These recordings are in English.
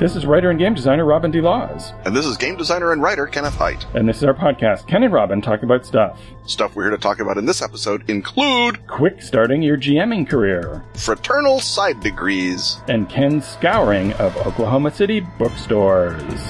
This is writer and game designer Robin D. Laws. And this is game designer and writer Kenneth Hite. And this is our podcast, Ken and Robin Talk About Stuff. Stuff we're here to talk about in this episode include Quick starting your GMing career, fraternal side degrees, and Ken's scouring of Oklahoma City bookstores.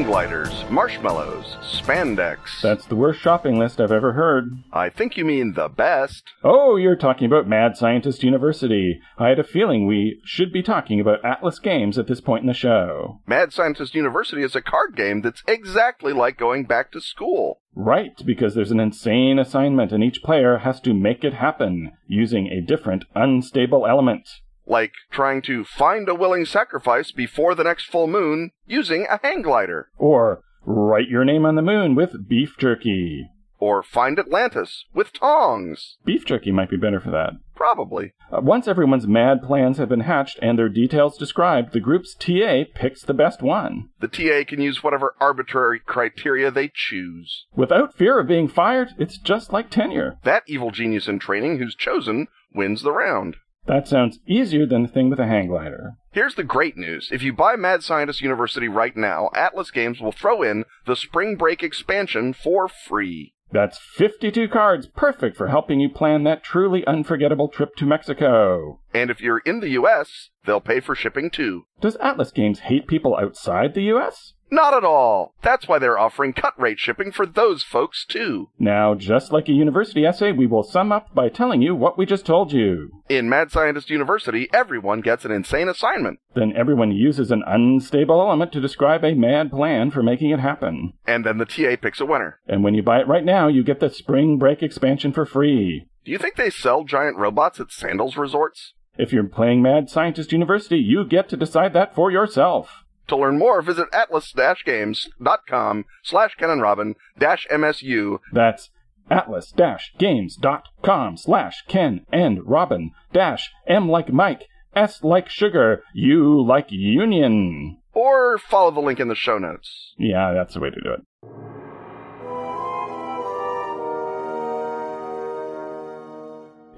Hang gliders, marshmallows, spandex. That's the worst shopping list I've ever heard. I think you mean the best. Oh, you're talking about Mad Scientist University. I had a feeling we should be talking about Atlas Games at this point in the show. Mad Scientist University is a card game that's exactly like going back to school. Right, because there's an insane assignment and each player has to make it happen using a different unstable element. Like trying to find a willing sacrifice before the next full moon using a hang glider. Or write your name on the moon with beef jerky. Or find Atlantis with tongs. Beef jerky might be better for that. Probably. Uh, once everyone's mad plans have been hatched and their details described, the group's TA picks the best one. The TA can use whatever arbitrary criteria they choose. Without fear of being fired, it's just like tenure. That evil genius in training who's chosen wins the round. That sounds easier than the thing with a hang glider. Here's the great news. If you buy Mad Scientist University right now, Atlas Games will throw in the Spring Break expansion for free. That's 52 cards, perfect for helping you plan that truly unforgettable trip to Mexico. And if you're in the US, they'll pay for shipping too. Does Atlas Games hate people outside the US? Not at all. That's why they're offering cut rate shipping for those folks too. Now, just like a university essay, we will sum up by telling you what we just told you. In Mad Scientist University, everyone gets an insane assignment. Then everyone uses an unstable element to describe a mad plan for making it happen. And then the TA picks a winner. And when you buy it right now, you get the Spring Break expansion for free. Do you think they sell giant robots at Sandals resorts? If you're playing Mad Scientist University, you get to decide that for yourself. To learn more, visit atlas-games.com slash Ken and Robin dash MSU. That's atlas-games.com slash Ken and Robin dash M like Mike, S like sugar, U like union. Or follow the link in the show notes. Yeah, that's the way to do it.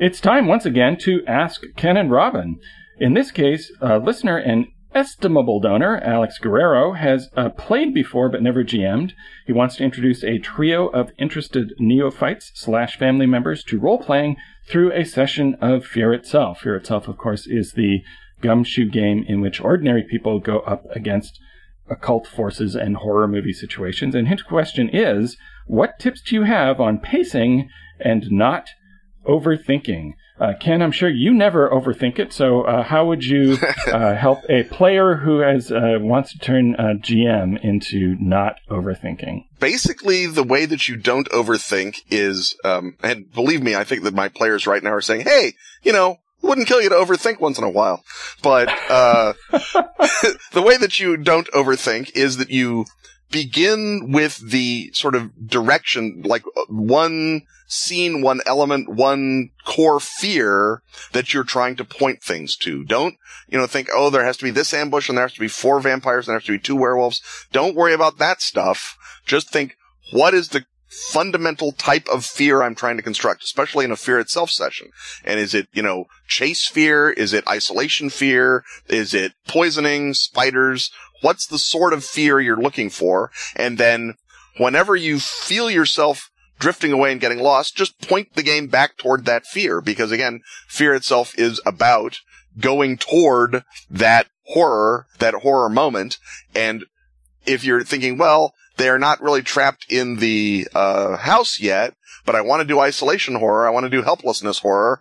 It's time once again to ask Ken and Robin. In this case, a listener and estimable donor, Alex Guerrero, has uh, played before but never GM'd. He wants to introduce a trio of interested neophytes slash family members to role playing through a session of Fear Itself. Fear Itself, of course, is the gumshoe game in which ordinary people go up against occult forces and horror movie situations. And his question is, what tips do you have on pacing and not overthinking? Uh, Ken, I'm sure you never overthink it. So, uh, how would you uh, help a player who has uh, wants to turn GM into not overthinking? Basically, the way that you don't overthink is, um, and believe me, I think that my players right now are saying, "Hey, you know, wouldn't kill you to overthink once in a while." But uh, the way that you don't overthink is that you begin with the sort of direction, like uh, one scene, one element, one core fear that you're trying to point things to. Don't, you know, think, oh, there has to be this ambush and there has to be four vampires and there has to be two werewolves. Don't worry about that stuff. Just think, what is the fundamental type of fear I'm trying to construct, especially in a fear itself session. And is it, you know, chase fear? Is it isolation fear? Is it poisoning, spiders? What's the sort of fear you're looking for? And then whenever you feel yourself drifting away and getting lost, just point the game back toward that fear. Because again, fear itself is about going toward that horror, that horror moment. And if you're thinking, well, they are not really trapped in the uh, house yet, but I want to do isolation horror. I want to do helplessness horror.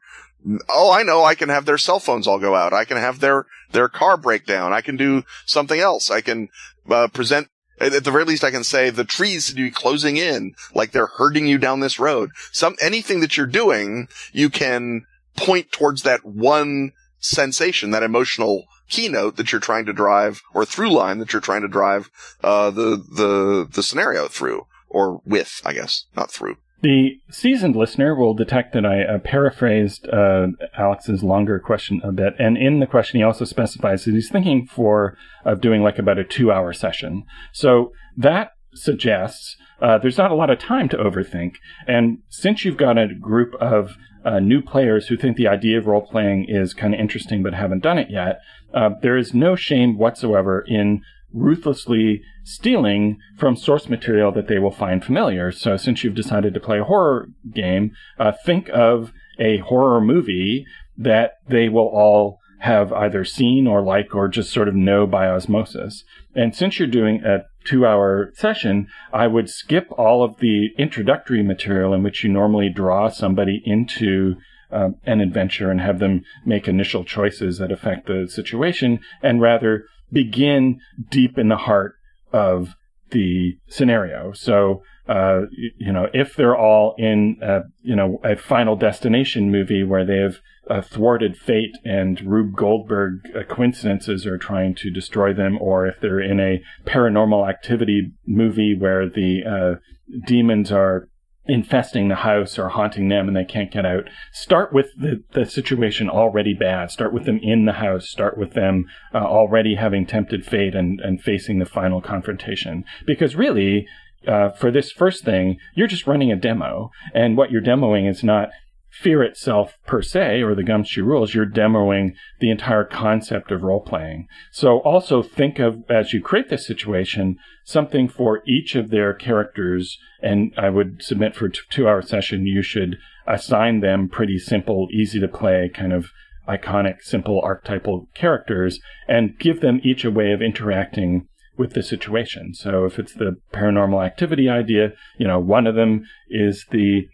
Oh, I know. I can have their cell phones all go out. I can have their their car break down. I can do something else. I can uh, present. At the very least, I can say the trees to be closing in, like they're herding you down this road. Some anything that you're doing, you can point towards that one sensation, that emotional keynote that you're trying to drive or through line that you're trying to drive uh, the the the scenario through or with, I guess, not through. The seasoned listener will detect that I uh, paraphrased uh, Alex's longer question a bit, and in the question he also specifies that he's thinking for of doing like about a two-hour session. So that suggests uh, there's not a lot of time to overthink, and since you've got a group of uh, new players who think the idea of role playing is kind of interesting but haven't done it yet, uh, there is no shame whatsoever in ruthlessly stealing from source material that they will find familiar. So, since you've decided to play a horror game, uh, think of a horror movie that they will all have either seen or like or just sort of know by osmosis. And since you're doing a two hour session, I would skip all of the introductory material in which you normally draw somebody into um, an adventure and have them make initial choices that affect the situation and rather begin deep in the heart of the scenario. So, uh, you know, if they're all in, a, you know, a Final Destination movie where they have uh, thwarted fate and Rube Goldberg uh, coincidences are trying to destroy them, or if they're in a paranormal activity movie where the uh, demons are infesting the house or haunting them and they can't get out. Start with the, the situation already bad. Start with them in the house. Start with them uh, already having tempted fate and, and facing the final confrontation. Because really, uh, for this first thing, you're just running a demo. And what you're demoing is not fear itself per se or the gumshoe rules you're demoing the entire concept of role playing so also think of as you create this situation something for each of their characters and i would submit for a two hour session you should assign them pretty simple easy to play kind of iconic simple archetypal characters and give them each a way of interacting with the situation. So if it's the paranormal activity idea you know one of them is the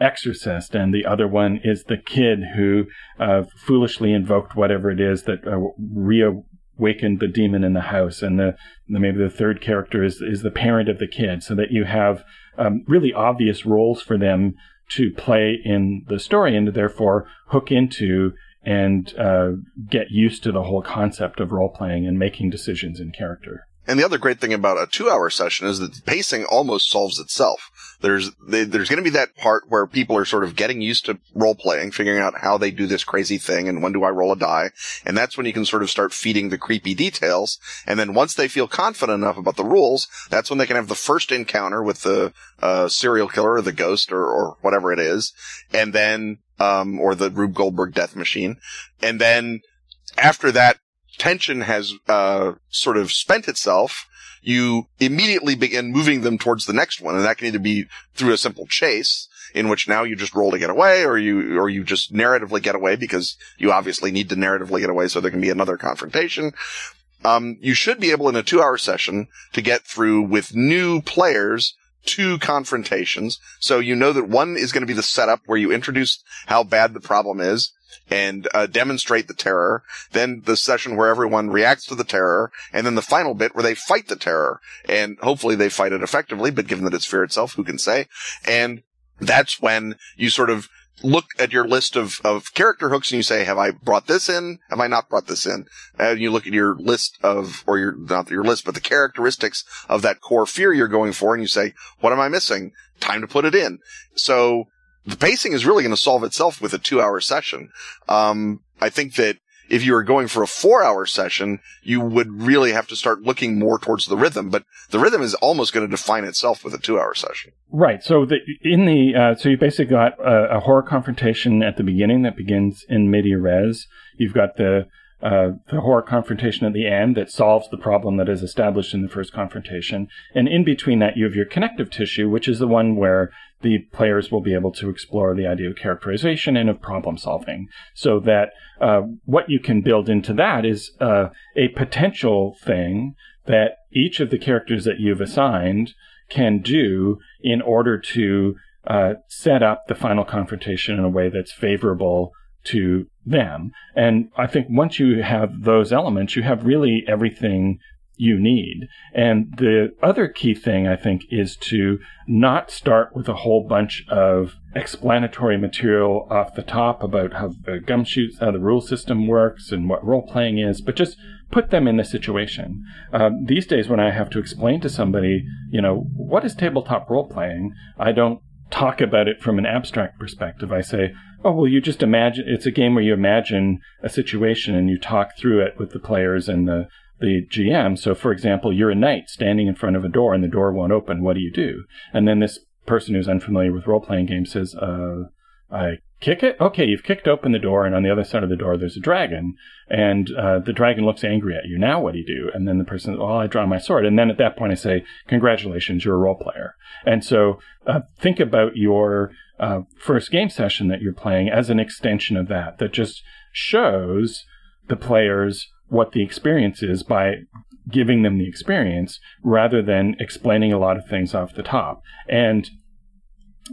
exorcist, and the other one is the kid who uh, foolishly invoked whatever it is that uh, reawakened the demon in the house, and the, maybe the third character is is the parent of the kid, so that you have um, really obvious roles for them to play in the story, and therefore hook into and uh, get used to the whole concept of role playing and making decisions in character. And the other great thing about a two hour session is that the pacing almost solves itself. There's, they, there's going to be that part where people are sort of getting used to role playing, figuring out how they do this crazy thing and when do I roll a die. And that's when you can sort of start feeding the creepy details. And then once they feel confident enough about the rules, that's when they can have the first encounter with the, uh, serial killer or the ghost or, or whatever it is. And then, um, or the Rube Goldberg death machine. And then after that tension has uh, sort of spent itself, you immediately begin moving them towards the next one, and that can either be through a simple chase, in which now you just roll to get away, or you or you just narratively get away because you obviously need to narratively get away, so there can be another confrontation. Um, you should be able in a two-hour session to get through with new players two confrontations. So you know that one is going to be the setup where you introduce how bad the problem is and uh, demonstrate the terror. Then the session where everyone reacts to the terror, and then the final bit where they fight the terror, and hopefully they fight it effectively. But given that it's fear itself, who can say? And that's when you sort of look at your list of, of character hooks and you say, have I brought this in? Have I not brought this in? And you look at your list of, or your, not your list, but the characteristics of that core fear you're going for and you say, what am I missing? Time to put it in. So the pacing is really going to solve itself with a two hour session. Um, I think that if you were going for a four hour session, you would really have to start looking more towards the rhythm, but the rhythm is almost going to define itself with a two hour session. Right. So the, in the, uh, so you basically got a, a, horror confrontation at the beginning that begins in media res. You've got the, uh, the horror confrontation at the end that solves the problem that is established in the first confrontation. And in between that, you have your connective tissue, which is the one where the players will be able to explore the idea of characterization and of problem solving. So that uh, what you can build into that is uh, a potential thing that each of the characters that you've assigned can do in order to uh, set up the final confrontation in a way that's favorable to them. And I think once you have those elements, you have really everything you need. And the other key thing, I think, is to not start with a whole bunch of explanatory material off the top about how the gumshoes, how the rule system works and what role playing is, but just put them in the situation. Um, these days, when I have to explain to somebody, you know, what is tabletop role playing, I don't talk about it from an abstract perspective. I say, oh, well, you just imagine it's a game where you imagine a situation and you talk through it with the players and the, the GM. So, for example, you're a knight standing in front of a door and the door won't open. What do you do? And then this person who's unfamiliar with role playing games says, uh, I kick it. Okay, you've kicked open the door, and on the other side of the door, there's a dragon, and uh, the dragon looks angry at you. Now, what do you do? And then the person, well, I draw my sword, and then at that point, I say, congratulations, you're a role player. And so, uh, think about your uh, first game session that you're playing as an extension of that. That just shows the players what the experience is by giving them the experience rather than explaining a lot of things off the top. And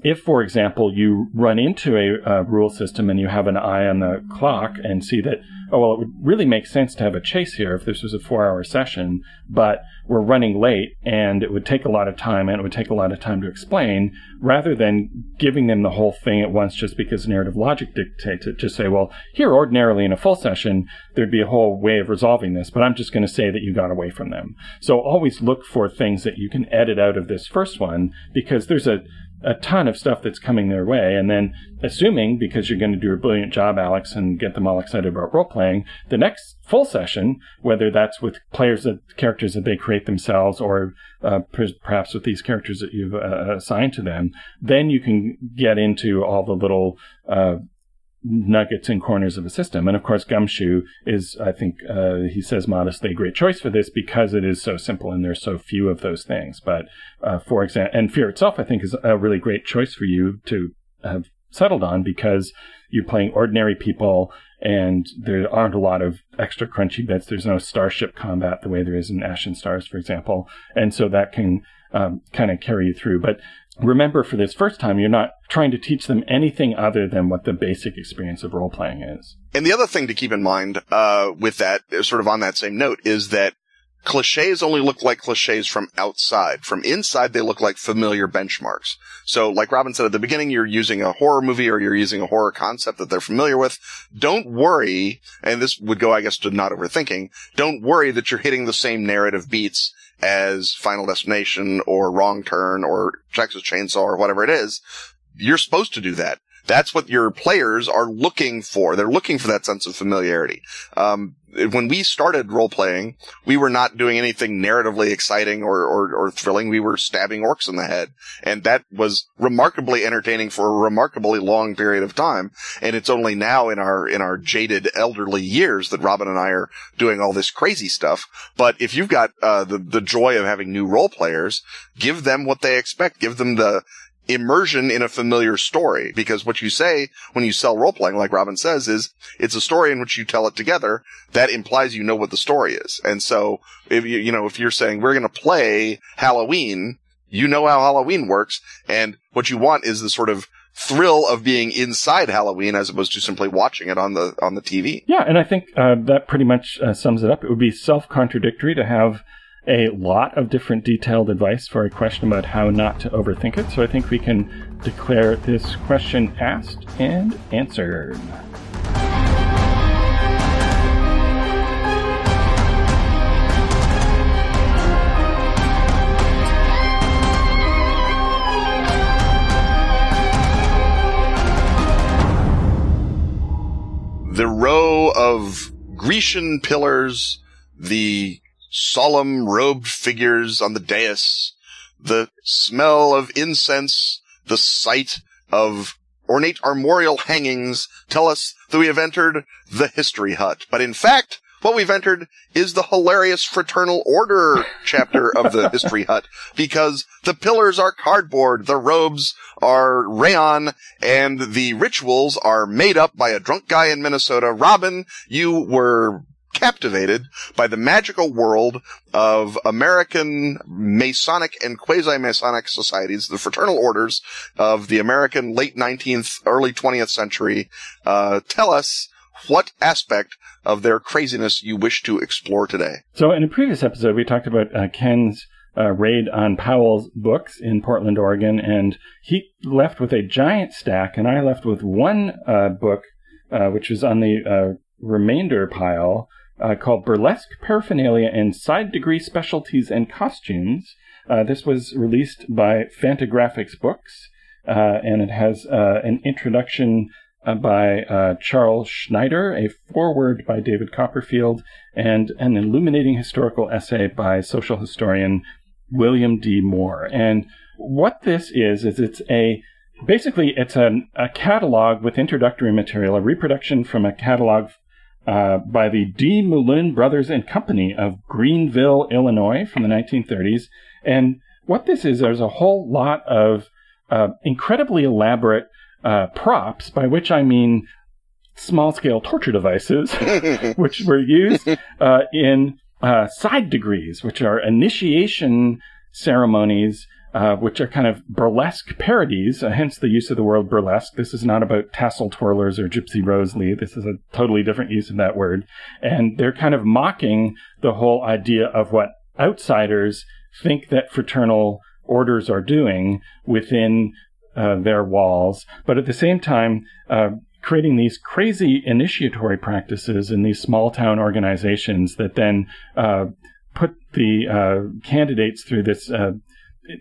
if, for example, you run into a, a, rule system and you have an eye on the clock and see that, oh, well, it would really make sense to have a chase here if this was a four hour session, but we're running late and it would take a lot of time and it would take a lot of time to explain, rather than giving them the whole thing at once just because narrative logic dictates it, just say, well, here, ordinarily in a full session, there'd be a whole way of resolving this, but I'm just going to say that you got away from them. So always look for things that you can edit out of this first one because there's a a ton of stuff that's coming their way. And then, assuming because you're going to do a brilliant job, Alex, and get them all excited about role playing, the next full session, whether that's with players that characters that they create themselves, or uh, perhaps with these characters that you've uh, assigned to them, then you can get into all the little uh, nuggets and corners of a system. And of course, Gumshoe is, I think, uh, he says modestly, a great choice for this because it is so simple and there's so few of those things. But uh, for example, and Fear itself, I think, is a really great choice for you to have settled on because you're playing ordinary people and there aren't a lot of extra crunchy bits. There's no starship combat the way there is in Ashen Stars, for example. And so that can um, kind of carry you through. But remember for this first time, you're not trying to teach them anything other than what the basic experience of role playing is. And the other thing to keep in mind, uh, with that, sort of on that same note, is that cliches only look like cliches from outside. From inside, they look like familiar benchmarks. So, like Robin said at the beginning, you're using a horror movie or you're using a horror concept that they're familiar with. Don't worry, and this would go, I guess, to not overthinking. Don't worry that you're hitting the same narrative beats as Final Destination or Wrong Turn or Texas Chainsaw or whatever it is, you're supposed to do that. That's what your players are looking for. They're looking for that sense of familiarity. Um, when we started role playing, we were not doing anything narratively exciting or, or, or, thrilling. We were stabbing orcs in the head. And that was remarkably entertaining for a remarkably long period of time. And it's only now in our, in our jaded elderly years that Robin and I are doing all this crazy stuff. But if you've got, uh, the, the joy of having new role players, give them what they expect. Give them the, immersion in a familiar story because what you say when you sell role playing, like Robin says, is it's a story in which you tell it together. That implies you know what the story is. And so if you, you know, if you're saying we're going to play Halloween, you know how Halloween works. And what you want is the sort of thrill of being inside Halloween as opposed to simply watching it on the, on the TV. Yeah. And I think, uh, that pretty much uh, sums it up. It would be self contradictory to have a lot of different detailed advice for a question about how not to overthink it. So I think we can declare this question asked and answered. The row of Grecian pillars, the solemn robed figures on the dais, the smell of incense, the sight of ornate armorial hangings tell us that we have entered the history hut. But in fact, what we've entered is the hilarious fraternal order chapter of the history hut because the pillars are cardboard, the robes are rayon, and the rituals are made up by a drunk guy in Minnesota. Robin, you were captivated by the magical world of American Masonic and quasi-Masonic societies, the fraternal orders of the American late 19th, early 20th century. Uh, tell us what aspect of their craziness you wish to explore today. So in a previous episode, we talked about uh, Ken's uh, raid on Powell's books in Portland, Oregon, and he left with a giant stack, and I left with one uh, book, uh, which was on the uh, remainder pile, uh, called Burlesque Paraphernalia and Side Degree Specialties and Costumes. Uh, this was released by Fantagraphics Books. uh, and it has uh, an introduction uh, by Charles Schneider, a foreword by David Copperfield, and an illuminating historical essay by social historian William D. Moore. And what this is is it's a basically it's an, a catalog with introductory material, a reproduction from a catalog uh, by the DeMoulin Brothers and Company of Greenville, Illinois, from the 1930s. And what this is, there's a whole lot of uh, incredibly elaborate uh, props, by which I mean small scale torture devices, which were used uh, in uh, side degrees, which are initiation ceremonies uh, which are kind of burlesque parodies, uh, hence the use of the word burlesque. This is not about tassel twirlers or Gypsy Rose Lee. This is a totally different use of that word. And they're kind of mocking the whole idea of what outsiders think that fraternal orders are doing within uh, their walls, but at the same time, uh, creating these crazy initiatory practices in these small town organizations that then uh, put the uh, candidates through this uh,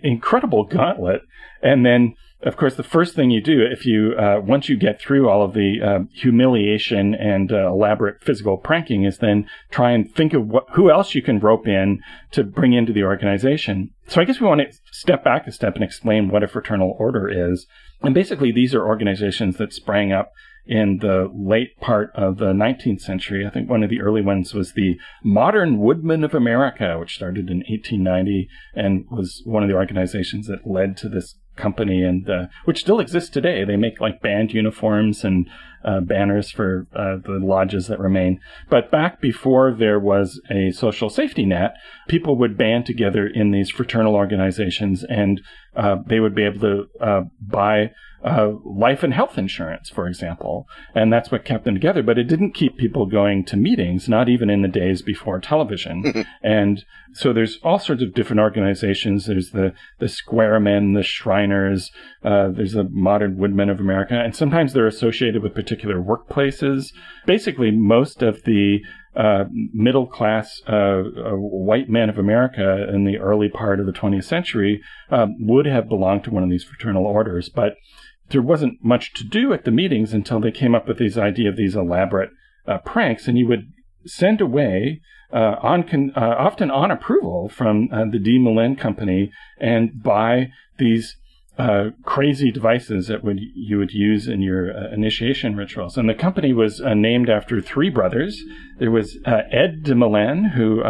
incredible gauntlet. And then, of course, the first thing you do if you uh, once you get through all of the uh, humiliation and uh, elaborate physical pranking is then try and think of what, who else you can rope in to bring into the organization. So I guess we want to step back a step and explain what a fraternal order is. And basically, these are organizations that sprang up in the late part of the 19th century. I think one of the early ones was the Modern Woodmen of America, which started in 1890 and was one of the organizations that led to this company and uh, which still exists today. They make like band uniforms and uh, banners for uh, the lodges that remain. But back before there was a social safety net, people would band together in these fraternal organizations and uh, they would be able to uh, buy uh, life and health insurance, for example. And that's what kept them together. But it didn't keep people going to meetings, not even in the days before television. and so there's all sorts of different organizations. There's the, the Squaremen, the Shriners, uh, there's the Modern Woodmen of America. And sometimes they're associated with particular workplaces. Basically, most of the uh, middle class uh, uh, white men of America in the early part of the 20th century um, would have belonged to one of these fraternal orders. But there wasn't much to do at the meetings until they came up with this idea of these elaborate uh, pranks, and you would send away uh, on con- uh, often on approval from uh, the DeMoulin Company and buy these uh, crazy devices that would you would use in your uh, initiation rituals. And the company was named after three brothers. There was Ed de Moulin, who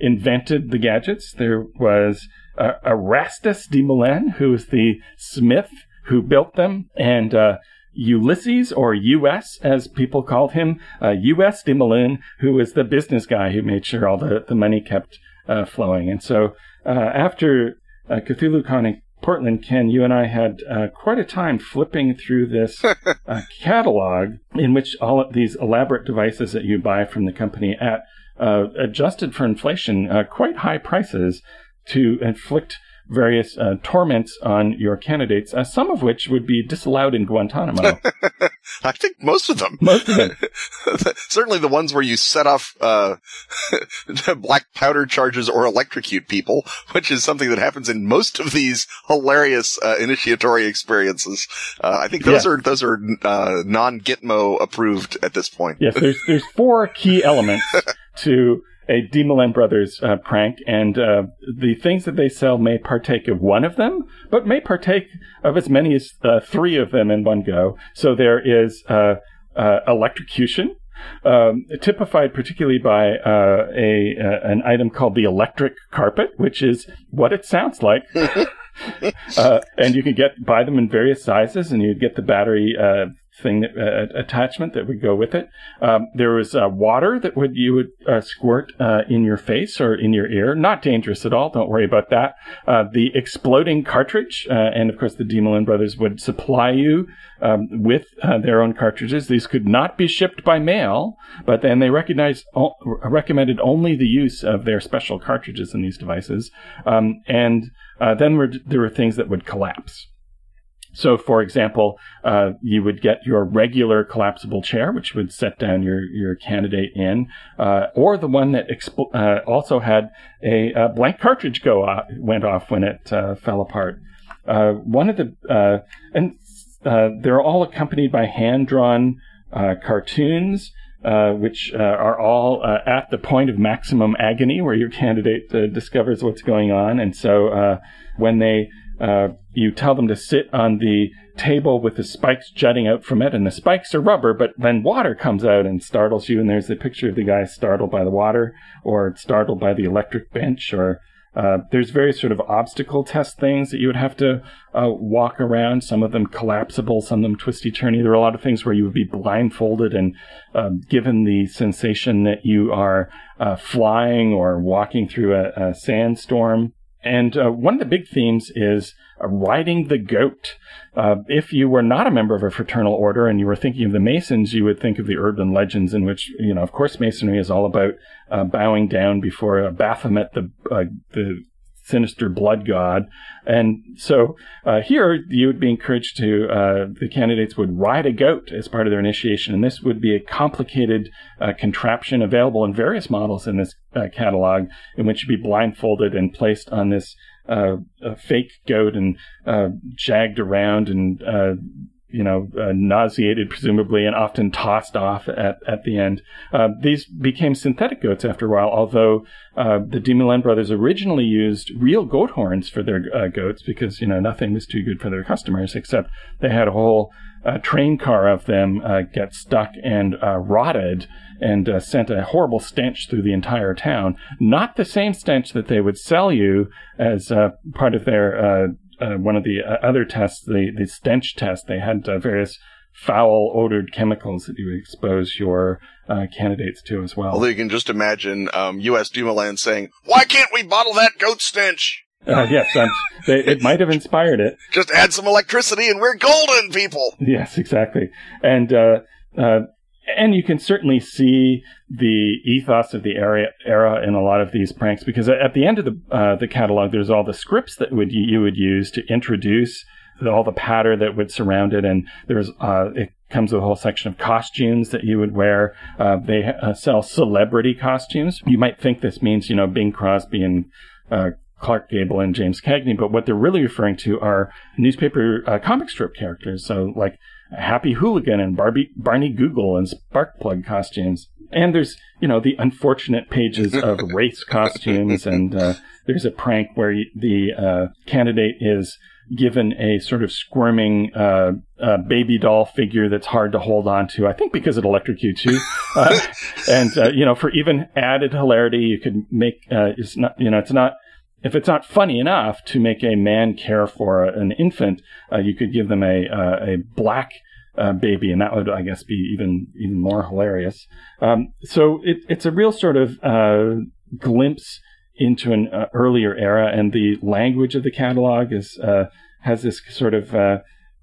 invented the gadgets. There was Erastus de Moulin, who was the smith who built them, and uh, Ulysses, or US, as people called him, uh, US de Moulin, who was the business guy who made sure all the, the money kept uh, flowing. And so uh, after uh, Cthulhu Con in Portland, Ken, you and I had uh, quite a time flipping through this uh, catalog in which all of these elaborate devices that you buy from the company at adjusted for inflation, quite high prices to inflict various uh, torments on your candidates, uh, some of which would be disallowed in Guantanamo. I think most of them. Most of them. Certainly the ones where you set off uh, black powder charges or electrocute people, which is something that happens in most of these hilarious uh, initiatory experiences. Uh, I think those yeah. are those are uh, non Gitmo approved at this point. Yes, there's there's four key elements to a De Brothers uh, prank, and uh, the things that they sell may partake of one of them, but may partake of as many as uh, three of them in one go. So there is uh, uh, electrocution, um, typified particularly by uh, a an item called the electric carpet, which is what it sounds like. and you can get buy them in various sizes, and you get the battery thing that, uh, attachment that would go with it. Um, there was uh, water that would you would uh, squirt uh, in your face or in your ear. Not dangerous at all. Don't worry about that. Uh, the exploding cartridge, uh, and of course the De Moulin brothers would supply you um, with their own cartridges. These could not be shipped by mail, but then they recognized o- recommended only the use of their special cartridges in these devices. Um, and then there were things that would collapse. So, for example, uh, you would get your regular collapsible chair, which would set down your, your candidate in, uh, or the one that uh, also had a, a, blank cartridge go off, went off when it uh, fell apart. uh, one of the uh, and they're all accompanied by hand drawn cartoons. Uh, which uh, are all uh, at the point of maximum agony, where your candidate discovers what's going on, and so when they you tell them to sit on the table with the spikes jutting out from it, and the spikes are rubber, but then water comes out and startles you, and there's a picture of the guy startled by the water, or startled by the electric bench, or uh, there's various sort of obstacle test things that you would have to uh, walk around. Some of them collapsible, some of them twisty turny. There are a lot of things where you would be blindfolded and uh, given the sensation that you are uh, flying or walking through a, a sandstorm. And uh, one of the big themes is uh, riding the goat. Uh, if you were not a member of a fraternal order and you were thinking of the Masons, you would think of the urban legends in which, you know, of course, Masonry is all about uh, bowing down before Baphomet, the uh, the sinister blood god. And so uh, here you would be encouraged to, uh, the candidates would ride a goat as part of their initiation. And this would be a complicated uh, contraption available in various models in this uh, catalog in which you'd be blindfolded and placed on this uh, fake goat and uh, jagged around and you know, uh, nauseated presumably, and often tossed off at, at the end. Uh, these became synthetic goats after a while, although uh, the DeMoulin brothers originally used real goat horns for their uh, goats because, you know, nothing was too good for their customers, except they had a whole uh, train car of them uh, get stuck and rotted and sent a horrible stench through the entire town. Not the same stench that they would sell you as part of their uh, one of the uh, other tests, the, the stench test, they had uh, various foul odored chemicals that you expose your uh, candidates to as well. Although you can just imagine um, U.S. DeMoulin saying, "Why can't we bottle that goat stench?" Uh, yes, um, they, it might have inspired it. Just add some electricity and we're golden, people. Yes, exactly. And uh, and you can certainly see the ethos of the era, era in a lot of these pranks because at the end of the uh, the catalog, there's all the scripts that would you would use to introduce all the patter that would surround it, and there's uh, it comes with a whole section of costumes that you would wear. Uh, they uh, sell celebrity costumes. You might think this means you know Bing Crosby and uh, Clark Gable and James Cagney, but what they're really referring to are newspaper uh, comic strip characters. So like Happy Hooligan and Barbie, Barney Google and Sparkplug costumes. And there's, you know, the unfortunate pages of race costumes. And uh, there's a prank where the uh, candidate is given a sort of squirming uh, uh, baby doll figure that's hard to hold on to. I think because it electrocutes you. Uh, and, uh, you know, for even added hilarity, you could make, uh, it's not, you know, it's not if it's not funny enough to make a man care for an infant, uh, you could give them a uh, a black uh, baby, and that would, I guess, be even even more hilarious. Um, so it, it's a real sort of uh, glimpse into an uh, earlier era, and the language of the catalog is uh, has this sort of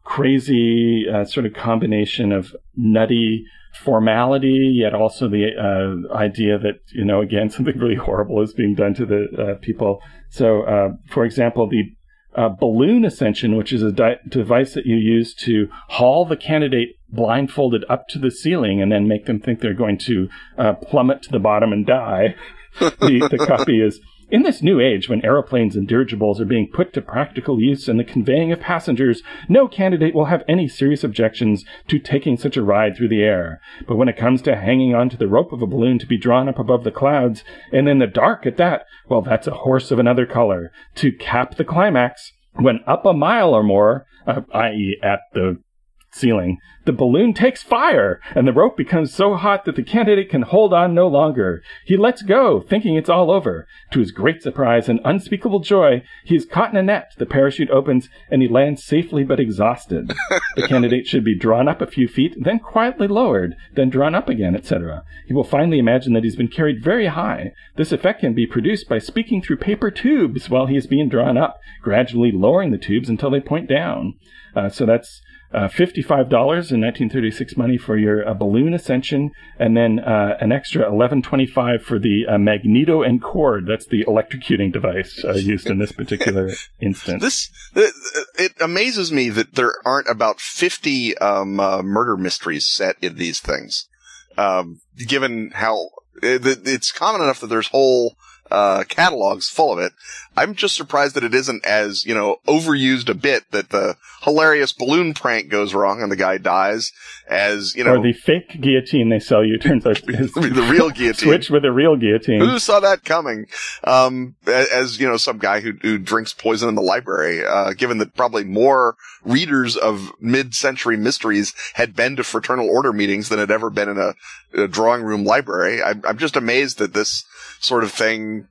crazy sort of combination of nutty formality, yet also the uh, idea that you know again something really horrible is being done to the uh, people. So, uh, for example, the uh, balloon ascension, which is a di- device that you use to haul the candidate blindfolded up to the ceiling and then make them think they're going to uh, plummet to the bottom and die. the, the copy is in this new age, when aeroplanes and dirigibles are being put to practical use in the conveying of passengers, no candidate will have any serious objections to taking such a ride through the air. But when it comes to hanging onto the rope of a balloon to be drawn up above the clouds, and in the dark at that, well, that's a horse of another color. To cap the climax, when up a mile or more, uh, i.e., at the ceiling, the balloon takes fire, and the rope becomes so hot that the candidate can hold on no longer. He lets go, thinking it's all over. To his great surprise and unspeakable joy, he is caught in a net. The parachute opens, and he lands safely but exhausted. the candidate should be drawn up a few feet, then quietly lowered, then drawn up again, etc. He will finally imagine that he's been carried very high. This effect can be produced by speaking through paper tubes while he is being drawn up, gradually lowering the tubes until they point down. Uh, so that's uh, $55 in 1936 money for your uh, balloon ascension, and then uh, an extra 1125 for the uh, magneto and cord. That's the electrocuting device uh, used in this particular instance. This it, it, amazes me that there aren't about 50 um, uh, murder mysteries set in these things. Um, given how it, it's common enough that there's whole uh, catalogs full of it. I'm just surprised that it isn't as, you know, overused a bit that the hilarious balloon prank goes wrong and the guy dies as, you know. Or the fake guillotine they sell you turns out to be the real guillotine. Switch with a real guillotine. Who saw that coming? Um, as, you know, some guy who, who drinks poison in the library, uh, given that probably more readers of mid-century mysteries had been to fraternal order meetings than had ever been in a, a drawing room library. I'm, I'm just amazed that this sort of thing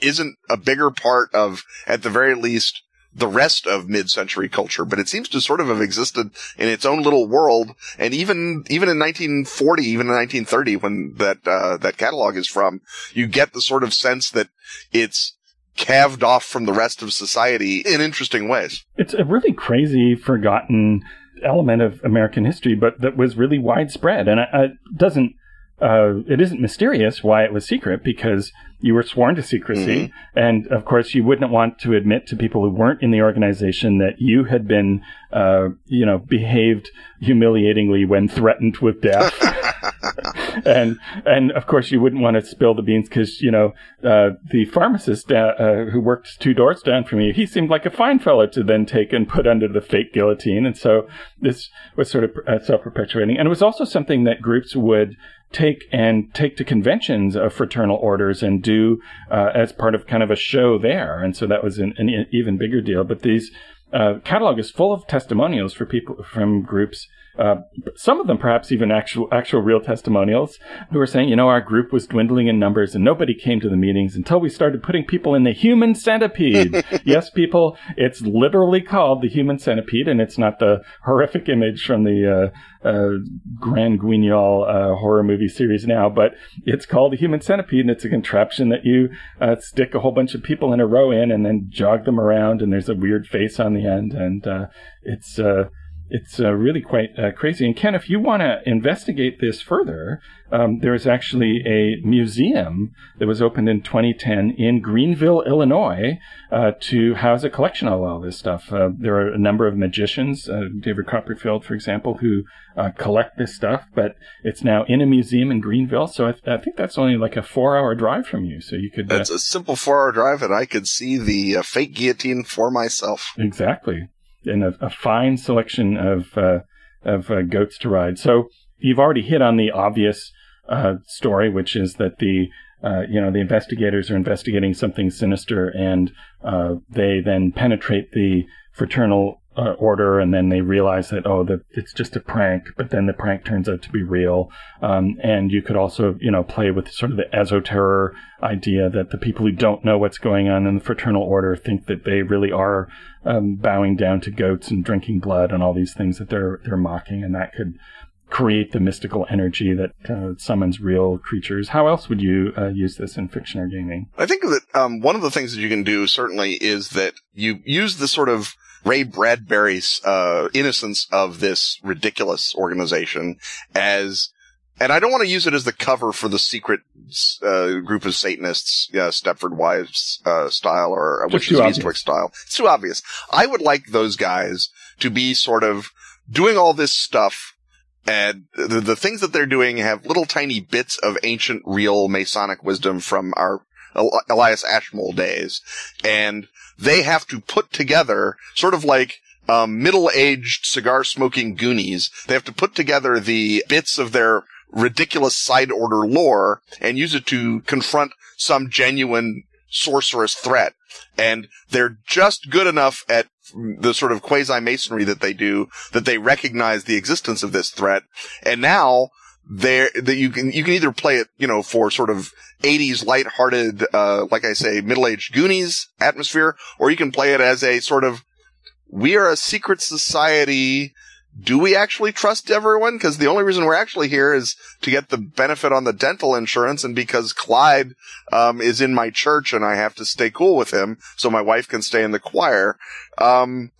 isn't a bigger part of, at the very least, the rest of mid-century culture, but it seems to sort of have existed in its own little world. And even, even in 1940, even in 1930, when that, uh, that catalog is from, you get the sort of sense that it's calved off from the rest of society in interesting ways. It's a really crazy, forgotten element of American history, but that was really widespread. And it doesn't, uh, it isn't mysterious why it was secret because you were sworn to secrecy. Mm-hmm. And of course, you wouldn't want to admit to people who weren't in the organization that you had been, uh, you know, behaved humiliatingly when threatened with death. and, and of course, you wouldn't want to spill the beans because, you know, uh, the pharmacist uh, uh, who worked two doors down from you, he seemed like a fine fellow to then take and put under the fake guillotine. And so this was sort of uh, self perpetuating. And it was also something that groups would take and take to conventions of fraternal orders and do uh, as part of kind of a show there. And so that was an, an even bigger deal. But these uh, catalog is full of testimonials for people from groups uh, some of them perhaps even actual actual real testimonials who were saying, you know, our group was dwindling in numbers and nobody came to the meetings until we started putting people in the human centipede. yes, people, it's literally called the human centipede, and it's not the horrific image from the uh, uh, Grand Guignol uh, horror movie series now, but it's called the human centipede, and it's a contraption that you uh, stick a whole bunch of people in a row in and then jog them around, and there's a weird face on the end, and uh, it's it's uh, really quite uh, crazy. And Ken, if you want to investigate this further, um, there's actually a museum that was opened in 2010 in Greenville, Illinois, uh, to house a collection of all this stuff. Uh, there are a number of magicians, uh, David Copperfield, for example, who uh, collect this stuff, but it's now in a museum in Greenville. So I, th- I think that's only like a four-hour drive from you. So you could. That's a simple four-hour drive, and I could see the fake guillotine for myself. Exactly and a, a fine selection of uh, of uh, goats to ride. So you've already hit on the obvious uh, story, which is that the uh, you know the investigators are investigating something sinister, and uh, they then penetrate the fraternal uh, order, and then they realize that oh, it's just a prank. But then the prank turns out to be real. Um, and you could also you know play with sort of the esoterror idea that the people who don't know what's going on in the fraternal order think that they really are um, bowing down to goats and drinking blood and all these things that they're they're mocking, and that could create the mystical energy that uh, summons real creatures. How else would you uh, use this in fiction or gaming? I think that um, one of the things that you can do certainly is that you use the sort of Ray Bradbury's uh, innocence of this ridiculous organization as and I don't want to use it as the cover for the secret uh, group of Satanists, yeah, Stepford Wives uh, style or which is Eastwick style. It's too obvious. I would like those guys to be sort of doing all this stuff, and the, the things that they're doing have little tiny bits of ancient, real Masonic wisdom from our Elias Ashmole days, and they have to put together sort of like um, middle-aged cigar-smoking Goonies. They have to put together the bits of their ridiculous side order lore and use it to confront some genuine sorceress threat. And they're just good enough at the sort of quasi masonry that they do that they recognize the existence of this threat. And now there that you can you can either play it you know for sort of 80s lighthearted uh like I say middle-aged Goonies atmosphere or you can play it as a sort of we are a secret society do we actually trust everyone? Because the only reason we're actually here is to get the benefit on the dental insurance, and because Clyde um, is in my church and I have to stay cool with him, so my wife can stay in the choir. Um,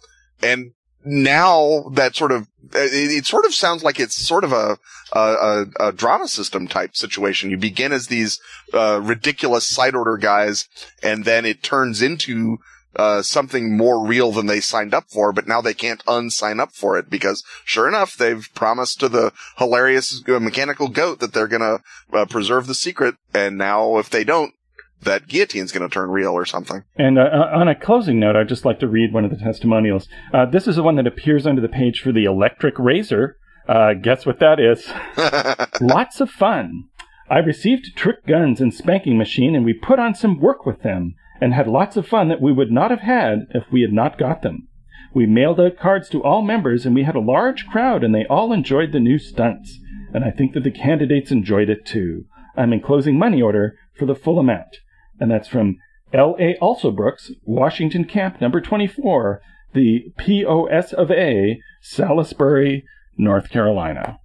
and now that sort of it, it, sort of sounds like it's sort of a, a, a DramaSystem type situation. You begin as these uh, ridiculous side order guys, and then it turns into uh, something more real than they signed up for, but now they can't unsign up for it because sure enough, they've promised to the hilarious uh, mechanical goat that they're gonna uh, preserve the secret. And now if they don't, that guillotine's going to turn real or something. And uh, on a closing note, I'd just like to read one of the testimonials. Uh, this is the one that appears under the page for the electric razor. Uh, guess what that is? Lots of fun. I received trick guns and spanking machine, and we put on some work with them, and had lots of fun that we would not have had if we had not got them. We mailed out cards to all members, and we had a large crowd, and they all enjoyed the new stunts. And I think that the candidates enjoyed it too. I'm enclosing money order for the full amount. And that's from L.A. Also Brooks, Washington Camp number 24, the POS of A, Salisbury, North Carolina.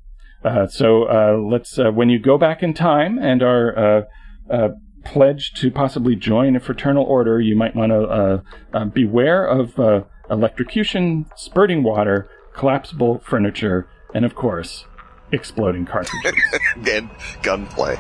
Uh, so uh, let's, uh, when you go back in time and are uh, uh, pledged to possibly join a fraternal order, you might want to uh, beware of electrocution, spurting water, collapsible furniture, and of course, exploding cartridges. and gunplay.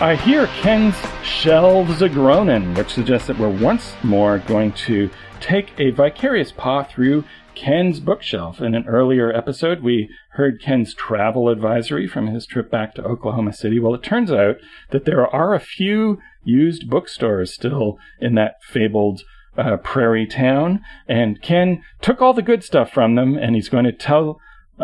I hear Ken's shelves a groaning, which suggests that we're once more going to take a vicarious paw through Ken's bookshelf. In an earlier episode, we heard Ken's travel advisory from his trip back to Oklahoma City. Well, it turns out that there are a few used bookstores still in that fabled uh, prairie town, and Ken took all the good stuff from them, and he's going to tell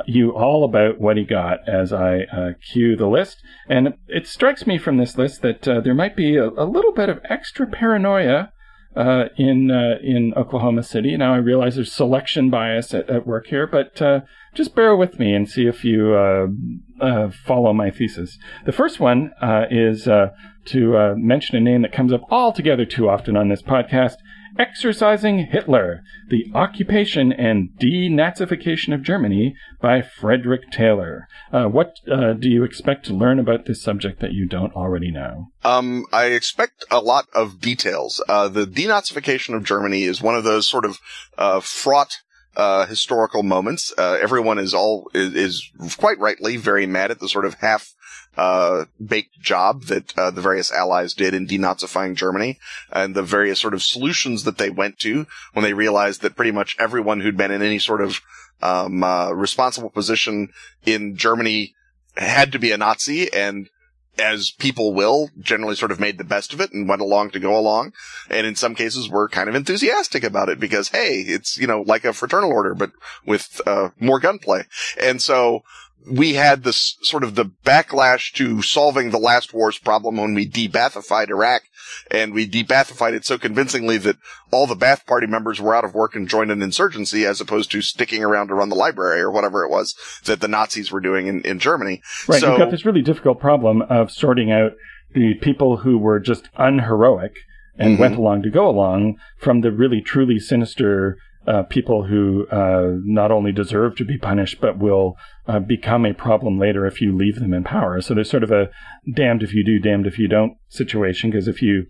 you all about what he got as I uh, cue the list. And it strikes me from this list that uh, there might be a, a, little bit of extra paranoia uh, in uh, in Oklahoma City. Now I realize there's selection bias at, at work here, but uh, just bear with me and see if you uh, follow my thesis. The first one is to mention a name that comes up altogether too often on this podcast. Exorcising Hitler The Occupation and Denazification of Germany by Frederick Taylor. Uh, what uh, do you expect to learn about this subject that you don't already know? Um, I expect a lot of details. Uh, the denazification of Germany is one of those sort of uh, fraught uh, historical moments. Uh, everyone is all is, is, quite rightly very mad at the sort of half uh, baked job that uh, the various allies did in denazifying Germany and the various sort of solutions that they went to when they realized that pretty much everyone who'd been in any sort of um, uh, responsible position in Germany had to be a Nazi and as people will, generally sort of made the best of it and went along to go along. And in some cases were kind of enthusiastic about it because, hey, it's, you know, like a fraternal order, but with, uh, more gunplay. And so, we had this sort of the backlash to solving the last war's problem when we debathified Iraq and we debathified it so convincingly that all the Ba'ath Party members were out of work and joined an insurgency as opposed to sticking around to run the library or whatever it was that the Nazis were doing in, in Germany. Right. So, you've got this really difficult problem of sorting out the people who were just unheroic and mm-hmm. went along to go along from the really truly sinister uh, people who uh, not only deserve to be punished, but will uh, become a problem later if you leave them in power. So there's sort of a damned if you do, damned if you don't situation, because if you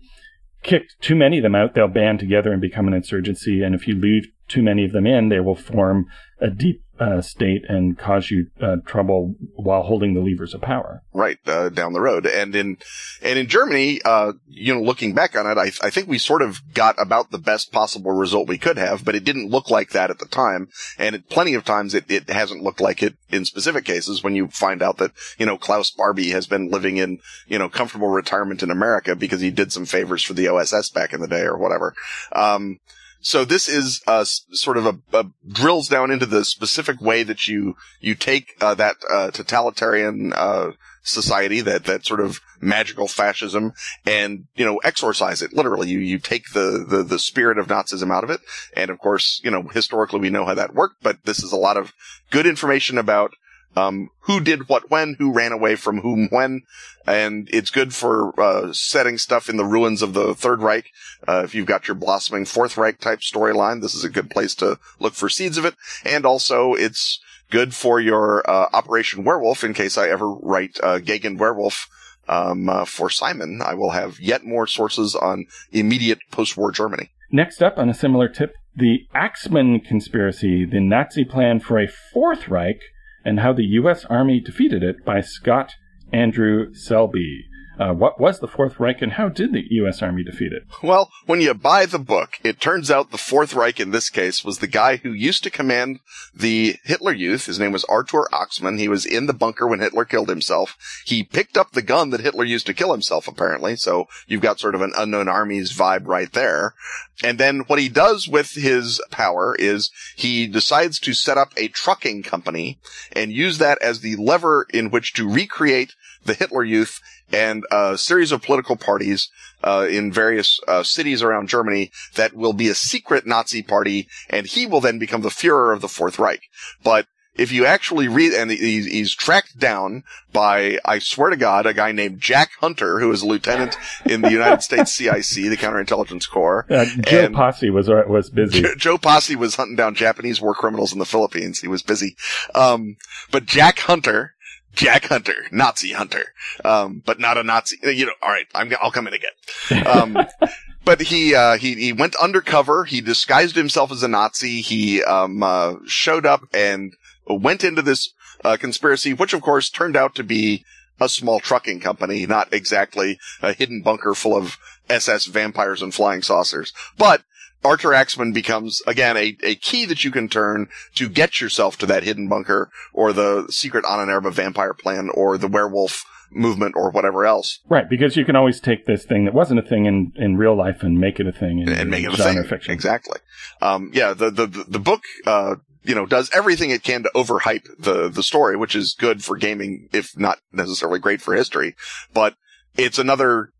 kick too many of them out, they'll band together and become an insurgency. And if you leave too many of them in, they will form a deep uh, state and cause you uh, trouble while holding the levers of power. Right uh, down the road, and in and in Germany, uh, you know, looking back on it, I, I think we sort of got about the best possible result we could have, but it didn't look like that at the time, and it, plenty of times it, it hasn't looked like it in specific cases when you find out that you know Klaus Barbie has been living in you know comfortable retirement in America because he did some favors for the OSS back in the day or whatever. Um, so this is uh, sort of a, a, drills down into the specific way that you you take uh, that uh, totalitarian uh, society, that that sort of magical fascism, and you know exorcise it. Literally, you you take the the the spirit of Nazism out of it, and of course, you know historically we know how that worked, but this is a lot of good information about um, who did what when, who ran away from whom when, and it's good for uh, setting stuff in the ruins of the Third Reich. Uh, if you've got your blossoming Fourth Reich type storyline, this is a good place to look for seeds of it. And also, it's good for your uh, Operation Werewolf in case I ever write uh, Gegenwerwolf um, uh, for Simon, I will have yet more sources on immediate post-war Germany. Next up, on a similar tip, the Axmann conspiracy, the Nazi plan for a Fourth Reich, and how the U.S. Army defeated it by Scott Andrew Selby. Uh, what was the Fourth Reich and how did the U.S. Army defeat it? Well, when you buy the book, it turns out the Fourth Reich in this case was the guy who used to command the Hitler Youth. His name was Artur Axmann. He was in the bunker when Hitler killed himself. He picked up the gun that Hitler used to kill himself, apparently. So you've got sort of an unknown armies vibe right there. And then what he does with his power is he decides to set up a trucking company and use that as the lever in which to recreate the Hitler Youth and a series of political parties uh, in various uh, cities around Germany that will be a secret Nazi party, and he will then become the Führer of the Fourth Reich. But if you actually read, and he's, he's tracked down by, I swear to God, a guy named Jack Hunter, who is a lieutenant in the United States CIC, the Counterintelligence Corps. Uh, Joe and Posse was uh, was busy. Joe, Joe Posse was hunting down Japanese war criminals in the Philippines. He was busy. Um, but Jack Hunter, Jack Hunter, Nazi Hunter, um, but not a Nazi. You know, all right, I'm, I'll come in again. Um, but he, uh, he, he went undercover. He disguised himself as a Nazi. He, um, uh, showed up and went into this, uh, conspiracy, which of course turned out to be a small trucking company, not exactly a hidden bunker full of SS vampires and flying saucers. But Artur Axmann becomes, again, a, a key that you can turn to get yourself to that hidden bunker or the secret Ahnenerbe vampire plan or the werewolf movement or whatever else. Right, because you can always take this thing that wasn't a thing in, in real life and make it a thing in and make it a thing. fiction. Exactly. Um, yeah, the, the, the book, uh, you know, does everything it can to overhype the, the story, which is good for gaming, if not necessarily great for history. But it's another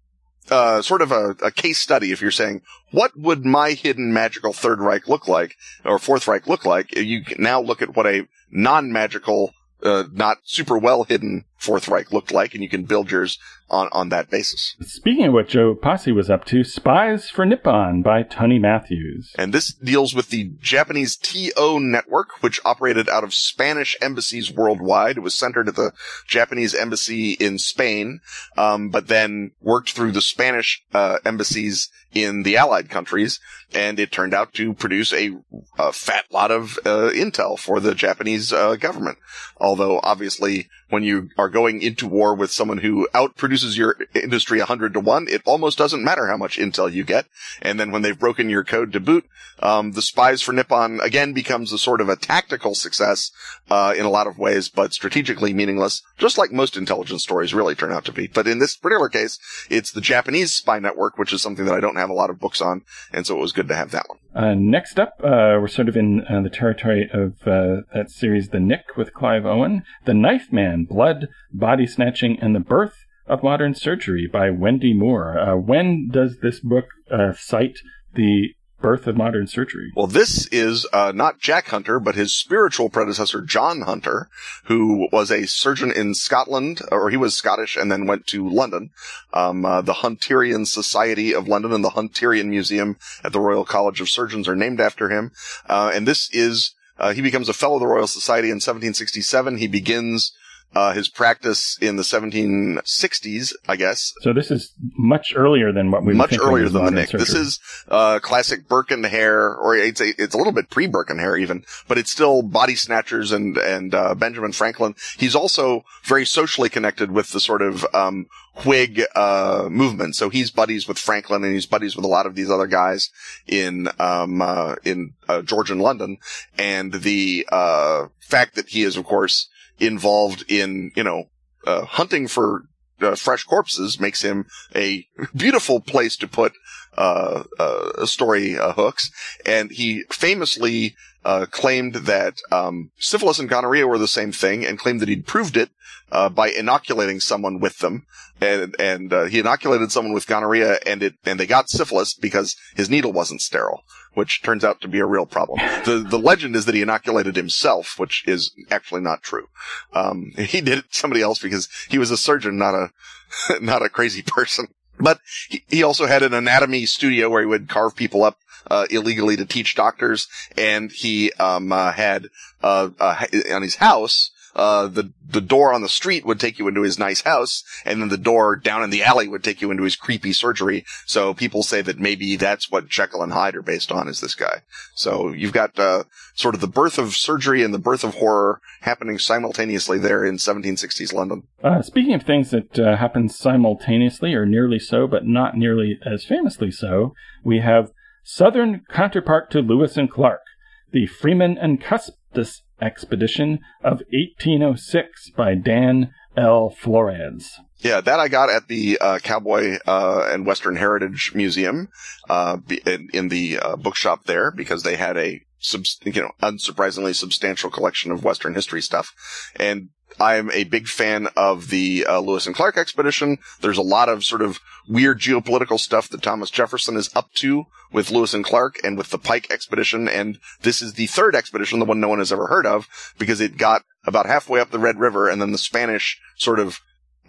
uh, sort of a, a, case study if you're saying, what would my hidden magical Third Reich look like, or Fourth Reich look like? You can now look at what a non-magical, uh, not super well hidden Fourth Reich looked like, and you can build yours on, on that basis. Speaking of what Joe Posse was up to, Spies for Nippon by Tony Matthews. And this deals with the Japanese TO network, which operated out of Spanish embassies worldwide. It was centered at the Japanese embassy in Spain, um, but then worked through the Spanish uh, embassies in the Allied countries, and it turned out to produce a, a fat lot of uh, intel for the Japanese uh, government. Although obviously when you are going into war with someone who outproduces your industry a hundred to one, it almost doesn't matter how much intel you get. And then when they've broken your code to boot, um, the spies for Nippon again becomes a sort of a tactical success, uh, in a lot of ways, but strategically meaningless, just like most intelligence stories really turn out to be. But in this particular case, it's the Japanese spy network, which is something that I don't have a lot of books on. And so it was good to have that one. Uh, next up, uh, we're sort of in uh, the territory of uh, that series, The Knick with Clive Owen, The Knife Man, Blood, Body Snatching, and the Birth of Modern Surgery by Wendy Moore. Uh, when does this book uh, cite the birth of modern surgery. Well, this is uh, not Jack Hunter, but his spiritual predecessor, John Hunter, who was a surgeon in Scotland, or he was Scottish and then went to London. Um, uh, the Hunterian Society of London and the Hunterian Museum at the Royal College of Surgeons are named after him. Uh, and this is, uh, he becomes a fellow of the Royal Society in 1767. He begins uh, his practice in the 1760s, I guess. So this is much earlier than what we much earlier than the Knick. This is uh, classic Burke and Hare, or it's a, it's a little bit pre Burke and Hare even, but it's still body snatchers and and uh, Benjamin Franklin. He's also very socially connected with the sort of um, Whig uh, movement. So he's buddies with Franklin and he's buddies with a lot of these other guys in um, uh, in uh, Georgian London. And the uh, fact that he is, of course, involved in, you know, uh, hunting for uh, fresh corpses makes him a beautiful place to put uh, uh story uh, hooks. And he famously uh, claimed that um, syphilis and gonorrhea were the same thing, and claimed that he'd proved it by inoculating someone with them. And and he inoculated someone with gonorrhea, and it and they got syphilis because his needle wasn't sterile which turns out to be a real problem. The the legend is that he inoculated himself, which is actually not true. Um, he did it somebody else because he was a surgeon, not a not a crazy person. But he, he also had an anatomy studio where he would carve people up uh, illegally to teach doctors, and he um, uh, had uh, uh on his house uh, the, the door on the street would take you into his nice house, and then the door down in the alley would take you into his creepy surgery. So people say that maybe that's what Jekyll and Hyde are based on is this guy. So you've got, uh, sort of the birth of surgery and the birth of horror happening simultaneously there in 1760s London. Uh, speaking of things that uh, happen simultaneously or nearly so, but not nearly as famously so, we have Southern counterpart to Lewis and Clark, the Freeman and Custis expedition of 1806 by Dan L. Flores. Yeah, that I got at the uh, Cowboy uh, and Western Heritage Museum uh, in, in, the uh, bookshop there because they had a you know unsurprisingly substantial collection of Western history stuff, and I'm a big fan of the uh, Lewis and Clark expedition. There's a lot of sort of weird geopolitical stuff that Thomas Jefferson is up to with Lewis and Clark and with the Pike expedition. And this is the third expedition, the one no one has ever heard of, because it got about halfway up the Red River and then the Spanish sort of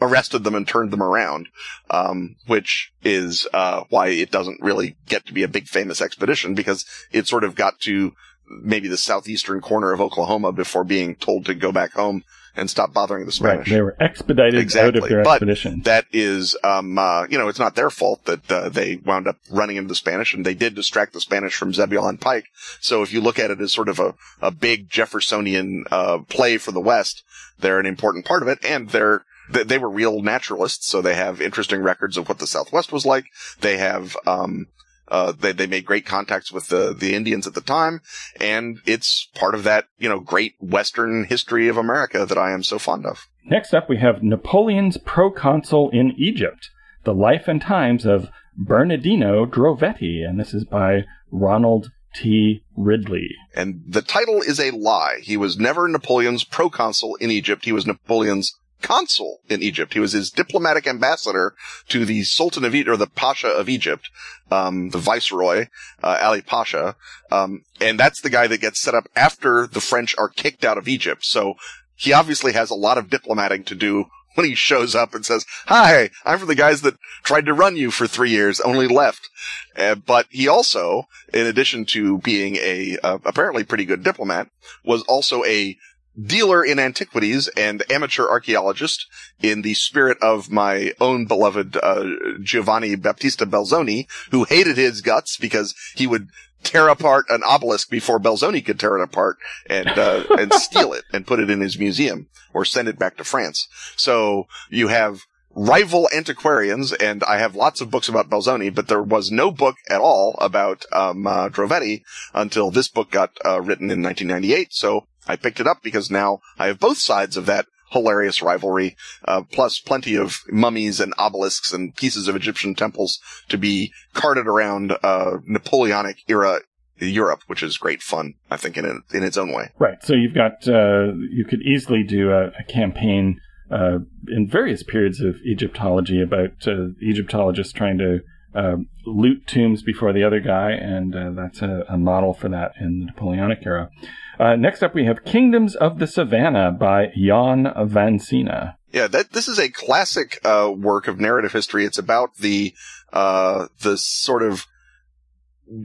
arrested them and turned them around, um, which is uh, why it doesn't really get to be a big famous expedition because it sort of got to maybe the southeastern corner of Oklahoma before being told to go back home and stop bothering the Spanish. Right. They were expedited exactly. out of their but expedition. That is, um, uh, you know, it's not their fault that uh, they wound up running into the Spanish, and they did distract the Spanish from Zebulon Pike. So if you look at it as sort of a, a big Jeffersonian uh, play for the West, they're an important part of it, and they're they were real naturalists, so they have interesting records of what the Southwest was like. They have, um, uh, they, they made great contacts with the, the Indians at the time. And it's part of that, you know, great Western history of America that I am so fond of. Next up, we have Napoleon's proconsul in Egypt, the life and times of Bernardino Drovetti. And this is by Ronald T. Ridley. And the title is a lie. He was never Napoleon's proconsul in Egypt. He was Napoleon's consul in Egypt. He was his diplomatic ambassador to the Sultan of Egypt, or the Pasha of Egypt, um, the viceroy, uh, Ali Pasha. Um, and that's the guy that gets set up after the French are kicked out of Egypt. So he obviously has a lot of diplomating to do when he shows up and says, hi, I'm from the guys that tried to run you for three years, only left. Uh, but he also, in addition to being a, uh, apparently pretty good diplomat, was also a dealer in antiquities and amateur archaeologist in the spirit of my own beloved uh, Giovanni Battista Belzoni, who hated his guts because he would tear apart an obelisk before Belzoni could tear it apart and uh, and steal it and put it in his museum or send it back to France. So you have rival antiquarians, and I have lots of books about Belzoni, but there was no book at all about um, uh, Drovetti until this book got uh, written in 1998. So I picked it up because now I have both sides of that hilarious rivalry, uh, plus plenty of mummies and obelisks and pieces of Egyptian temples to be carted around uh, Napoleonic era Europe, which is great fun, I think, in in its own way. Right. So you've got uh, you could easily do a, a campaign uh, in various periods of Egyptology about uh, Egyptologists trying to uh, loot tombs before the other guy, and uh, that's a, a, model for that in the Napoleonic era. Uh, next up, we have Kingdoms of the Savannah by Jan Vansina. Yeah, that this is a classic uh, work of narrative history. It's about the uh, the sort of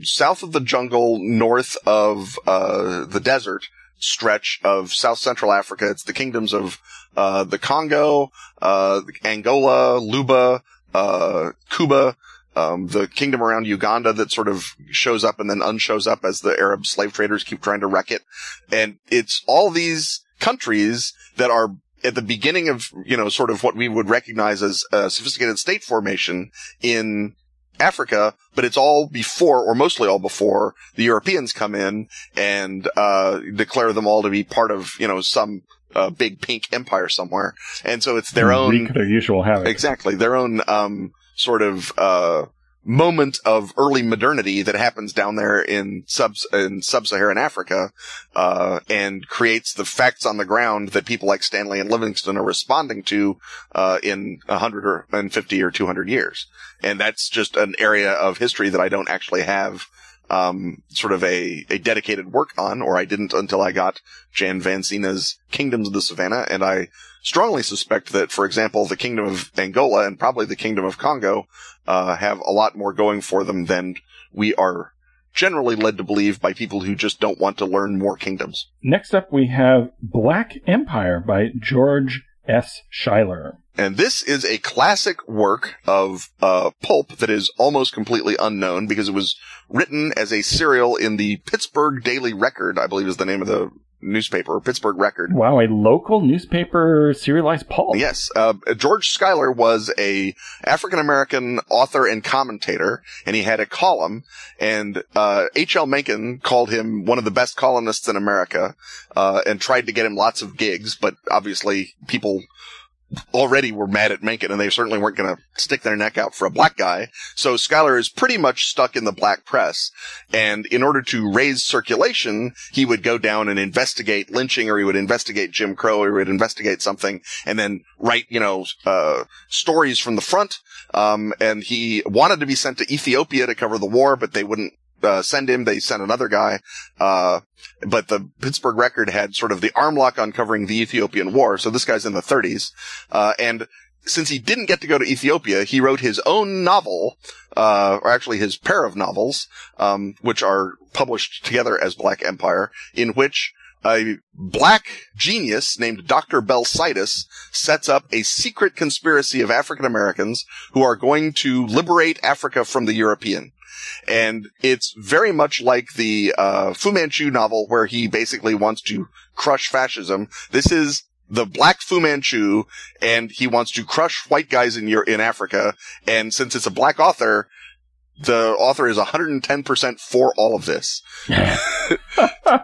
south of the jungle, north of uh, the desert stretch of South Central Africa. It's the kingdoms of the Congo, Angola, Luba, Kuba, um, the kingdom around Uganda that sort of shows up and then unshows up as the Arab slave traders keep trying to wreck it. And it's all these countries that are at the beginning of, you know, sort of what we would recognize as a sophisticated state formation in Africa, but it's all before, or mostly all before, the Europeans come in and uh, declare them all to be part of, you know, some uh, big pink empire somewhere. And so it's their own. their usual havoc. Exactly. Their own um, sort of uh, moment of early modernity that happens down there in sub in sub-Saharan Africa, uh, and creates the facts on the ground that people like Stanley and Livingstone are responding to uh, in hundred or fifty or two hundred years. And that's just an area of history that I don't actually have. Um, sort of a, a dedicated work on, or I didn't until I got Jan Vansina's Kingdoms of the Savannah, and I strongly suspect that, for example, the Kingdom of Angola and probably the Kingdom of Congo uh, have a lot more going for them than we are generally led to believe by people who just don't want to learn more kingdoms. Next up, we have Black Empire by George S. Schuyler. And this is a classic work of uh, pulp that is almost completely unknown because it was written as a serial in the Pittsburgh Daily Record, I believe is the name of the newspaper, Pittsburgh Record. Wow, a local newspaper serialized pulp. Yes, uh, George Schuyler was a African American author and commentator, and he had a column. And uh, H.L. Mencken called him one of the best columnists in America, uh, and tried to get him lots of gigs. But obviously, people already were mad at Mencken and they certainly weren't going to stick their neck out for a black guy. So Schuyler is pretty much stuck in the black press. And in order to raise circulation, he would go down and investigate lynching or he would investigate Jim Crow or he would investigate something and then write, you know, uh, stories from the front. Um, and he wanted to be sent to Ethiopia to cover the war, but they wouldn't uh, send him. They sent another guy. Uh, but the Pittsburgh Record had sort of the arm lock on covering the Ethiopian War. So this guy's in the 30s. Uh, and since he didn't get to go to Ethiopia, he wrote his own novel, uh, or actually his pair of novels, um, which are published together as Black Empire, in which a black genius named Dr. Belsidus sets up a secret conspiracy of African Americans who are going to liberate Africa from the European. And it's very much like the uh, Fu Manchu novel where he basically wants to crush fascism. This is the black Fu Manchu and he wants to crush white guys in your, in Africa. And since it's a black author, the author is 110% for all of this.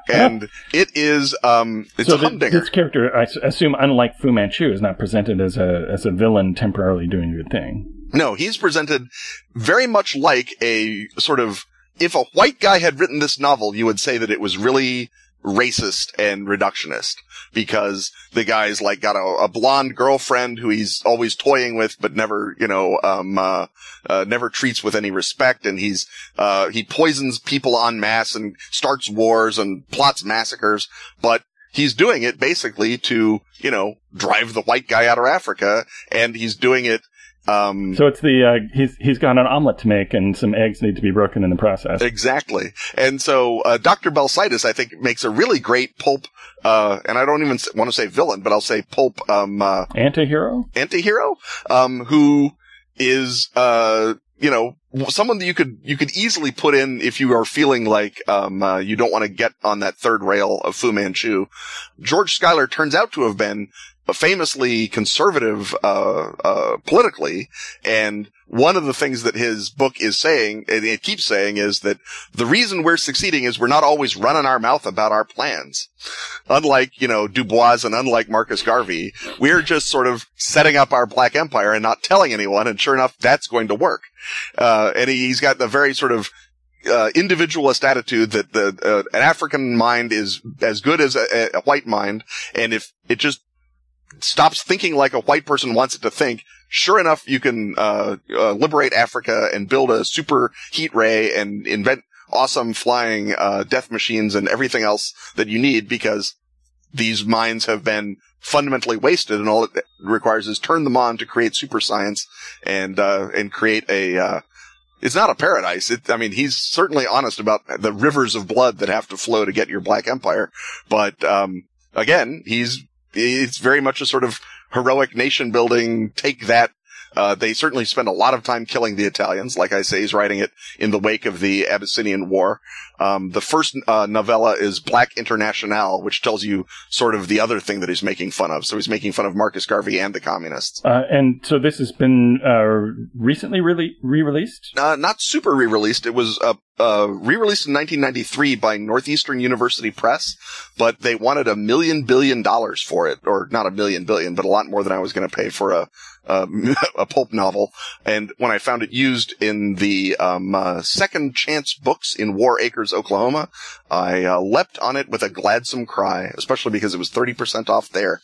and it is, um, it's so a humdinger. This character, I assume, unlike Fu Manchu, is not presented as a, as a villain temporarily doing a good thing. No, he's presented very much like a sort of, if a white guy had written this novel, you would say that it was really racist and reductionist because the guy's like got a, a blonde girlfriend who he's always toying with, but never, you know, um, uh, uh, never treats with any respect. And he's, uh, he poisons people en masse and starts wars and plots massacres, but he's doing it basically to, you know, drive the white guy out of Africa. And he's doing it um, so it's the uh, he's he's got an omelet to make, and some eggs need to be broken in the process. Exactly, and so uh, Doctor Belsidus, I think, makes a really great pulp. Uh, and I don't even want to say villain, but I'll say pulp um, uh, antihero. Antihero, um, who is uh, you know someone that you could you could easily put in if you are feeling like um, uh, you don't want to get on that third rail of Fu Manchu. George Schuyler turns out to have been famously conservative uh, uh, politically, and one of the things that his book is saying, and it keeps saying, is that the reason we're succeeding is we're not always running our mouth about our plans. Unlike, you know, Du Bois and unlike Marcus Garvey, we're just sort of setting up our black empire and not telling anyone, and sure enough, that's going to work. Uh, and he's got the very sort of uh, individualist attitude that the uh, an African mind is as good as a, a, white mind, and if it just stops thinking like a white person wants it to think, sure enough, you can uh, uh, liberate Africa and build a super heat ray and invent awesome flying uh, death machines and everything else that you need because these minds have been fundamentally wasted, and all it requires is turn them on to create super science and uh, and create a. Uh, it's not a paradise. It, I mean, he's certainly honest about the rivers of blood that have to flow to get your black empire, but um, again, he's it's very much a sort of heroic nation building. Take that. Uh, they certainly spend a lot of time killing the Italians. Like I say, he's writing it in the wake of the Abyssinian War. Um, the first uh, novella is Black International, which tells you sort of the other thing that he's making fun of. So he's making fun of Marcus Garvey and the communists. Uh, and so this has been uh, recently re released? Uh, not super re-released. It was uh, uh, re-released in 1993 by Northeastern University Press, but they wanted a million billion dollars for it, or not a million billion, but a lot more than I was going to pay for a a pulp novel. And when I found it used in the um, Second Chance books in Warr Acres Oklahoma. I uh, leapt on it with a gladsome cry, especially because it was 30% off there.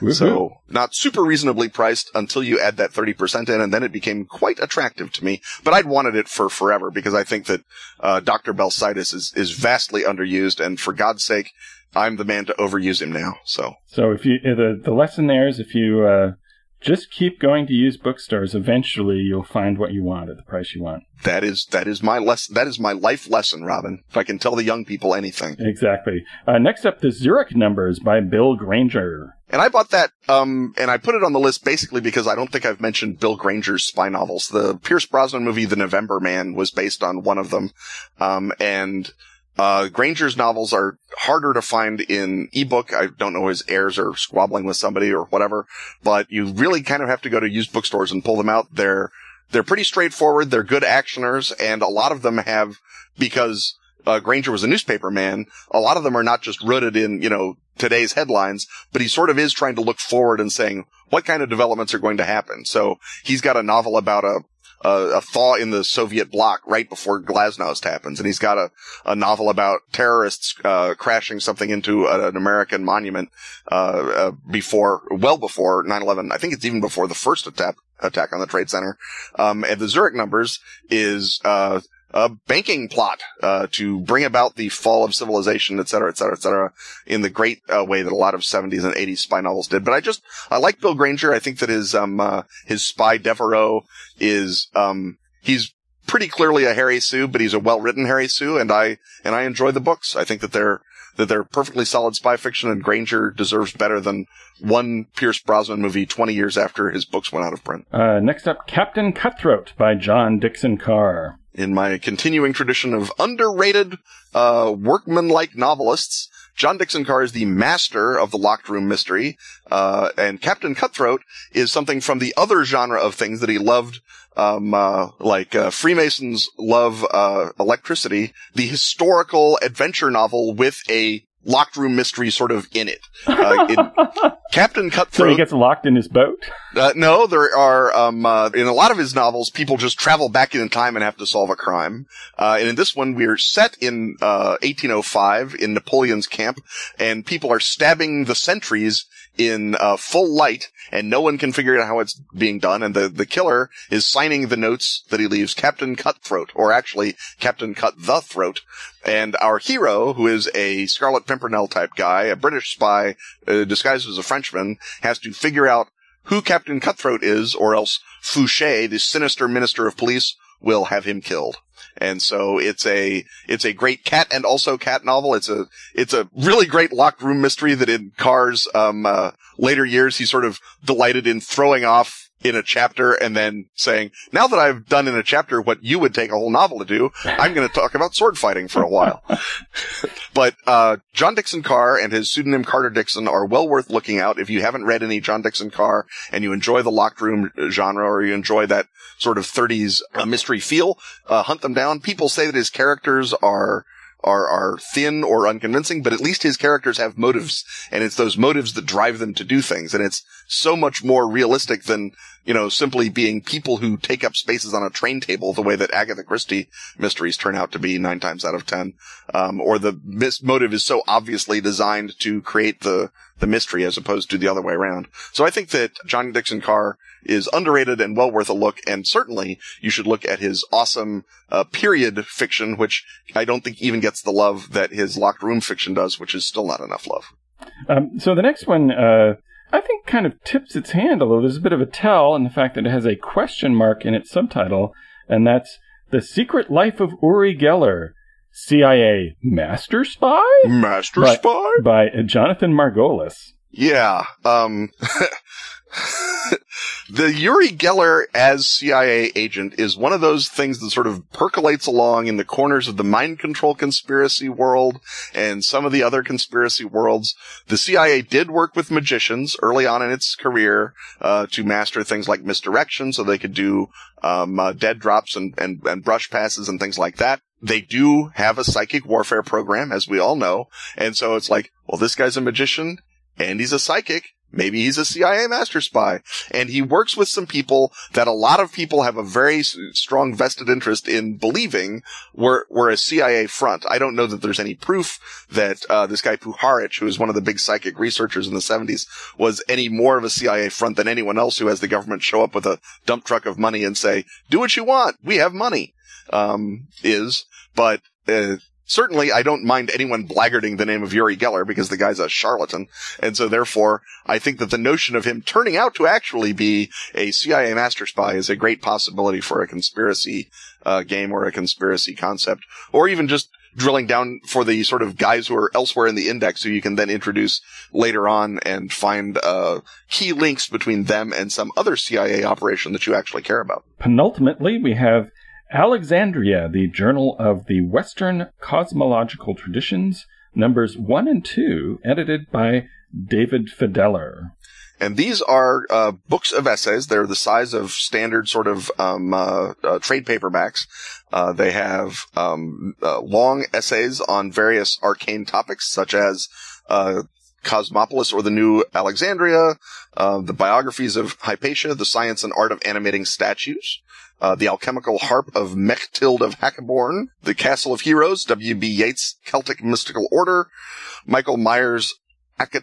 Woo-hoo. So not super reasonably priced until you add that 30% in and then it became quite attractive to me. But I'd wanted it for forever because I think that, uh, Dr. Belsidus is, is vastly underused and for God's sake, I'm the man to overuse him now. So, so if you, the, the lesson there is if you, uh, just keep going to used bookstores. Eventually, you'll find what you want at the price you want. That is that is my less that is my life lesson, Robin. If I can tell the young people anything. Exactly. Uh, next up, the Zurich Numbers by Bill Granger. And I bought that, um, and I put it on the list basically because I don't think I've mentioned Bill Granger's spy novels. The Pierce Brosnan movie, The November Man, was based on one of them. Um, and uh, Granger's novels are harder to find in ebook. I don't know his heirs are squabbling with somebody or whatever, but you really kind of have to go to used bookstores and pull them out. They're, they're pretty straightforward. They're good actioners and a lot of them have, because, uh, Granger was a newspaper man, a lot of them are not just rooted in, you know, today's headlines, but he sort of is trying to look forward and saying, what kind of developments are going to happen? So he's got a novel about a, a, a thaw in the Soviet bloc right before Glasnost happens. And he's got a, a novel about terrorists, uh, crashing something into an American monument, uh, uh, before, well before 9-11. I think it's even before the first attack, attack on the Trade Center. Um, and the Zurich numbers is, a banking plot uh, to bring about the fall of civilization, et cetera, et cetera, et cetera, in the great uh, way that a lot of 70s and 80s spy novels did. But I just I like Bill Granger. I think that his um uh, his spy Devereaux is um he's pretty clearly a Harry Sue, but he's a well written Harry Sue, and I and I enjoy the books. I think that they're that they're perfectly solid spy fiction, and Granger deserves better than one Pierce Brosnan movie 20 years after his books went out of print. Uh, next up, Captain Cutthroat by John Dickson Carr in my continuing tradition of underrated, uh, workman-like novelists, John Dickson Carr is the master of the locked room mystery, uh, and Captain Cutthroat is something from the other genre of things that he loved, um, uh, like, uh, Freemasons love, uh, electricity, the historical adventure novel with a locked room mystery sort of in it. Uh, it Captain Cutthroat. So he gets locked in his boat? Uh, no, there are, um, uh, in a lot of his novels, people just travel back in time and have to solve a crime. Uh, and in this one, we're set in, 1805 uh, in Napoleon's camp, and people are stabbing the sentries in uh, full light, and no one can figure out how it's being done. And the, the killer is signing the notes that he leaves, Captain Cutthroat, or actually Captain Cut the Throat. And our hero, who is a Scarlet Pimpernel type guy, a British spy uh, disguised as a Frenchman, has to figure out who Captain Cutthroat is, or else Fouché, the sinister minister of police, will have him killed. And so it's a, it's a great cat and also cat novel. It's a, it's a really great locked room mystery that in Carr's, um, uh, later years, he sort of delighted in throwing off in a chapter and then saying, now that I've done in a chapter what you would take a whole novel to do, I'm going to talk about sword fighting for a while. but, uh, John Dickson Carr and his pseudonym Carter Dixon are well worth looking out. If you haven't read any John Dickson Carr and you enjoy the locked room genre or you enjoy that sort of 30s uh, mystery feel, uh, hunt them down. People say that his characters are, are, are thin or unconvincing, but at least his characters have motives and it's those motives that drive them to do things. And it's so much more realistic than, you know, simply being people who take up spaces on a train table the way that Agatha Christie mysteries turn out to be nine times out of ten. Um, or the mis- motive is so obviously designed to create the, the mystery as opposed to the other way around. So I think that Johnny Dickson Carr is underrated and well worth a look. And certainly you should look at his awesome, uh, period fiction, which I don't think even gets the love that his locked room fiction does, which is still not enough love. Um, so the next one, uh, I think kind of tips its hand, although there's a bit of a tell in the fact that it has a question mark in its subtitle, and that's The Secret Life of Uri Geller, CIA Master Spy? Master by, Spy? By Jonathan Margolis. Yeah. Um, the Uri Geller as CIA agent is one of those things that sort of percolates along in the corners of the mind control conspiracy world and some of the other conspiracy worlds. The CIA did work with magicians early on in its career uh, to master things like misdirection, so they could do um, uh, dead drops and, and and brush passes and things like that they do have a psychic warfare program, as we all know. And so it's like, well, this guy's a magician and he's a psychic. Maybe he's a CIA master spy and he works with some people that a lot of people have a very strong vested interest in believing were, were a CIA front. I don't know that there's any proof that, uh, this guy Puharich, who is one of the big psychic researchers in the 70s, was any more of a CIA front than anyone else who has the government show up with a dump truck of money and say, do what you want. We have money. Um, is, but, uh, certainly I don't mind anyone blackguarding the name of Uri Geller because the guy's a charlatan. And so therefore, I think that the notion of him turning out to actually be a CIA master spy is a great possibility for a conspiracy uh, game or a conspiracy concept, or even just drilling down for the sort of guys who are elsewhere in the index who you can then introduce later on and find uh, key links between them and some other CIA operation that you actually care about. Penultimately, we have Alexandria, the Journal of the Western Cosmological Traditions, numbers 1 and 2, edited by David Fideler. And these are uh, books of essays. They're the size of standard sort of um, uh, uh, trade paperbacks. Uh, they have um, uh, long essays on various arcane topics, such as uh, Cosmopolis or the New Alexandria, the biographies of Hypatia, the science and art of animating statues, uh, The Alchemical Harp of Mechthild of Hackeborn, The Castle of Heroes, W.B. Yeats' Celtic Mystical Order, Michael Maier's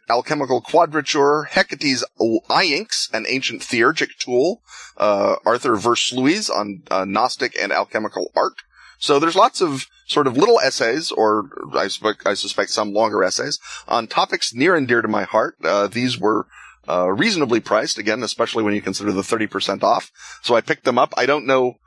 Alchemical Quadrature, Hecate's Iynx, an ancient theurgic tool, uh, Arthur Versluis on uh, Gnostic and alchemical art. So there's lots of sort of little essays, or I, I suspect some longer essays, on topics near and dear to my heart. Uh, these were uh, reasonably priced, again, especially when you consider the 30% off. So I picked them up. I don't know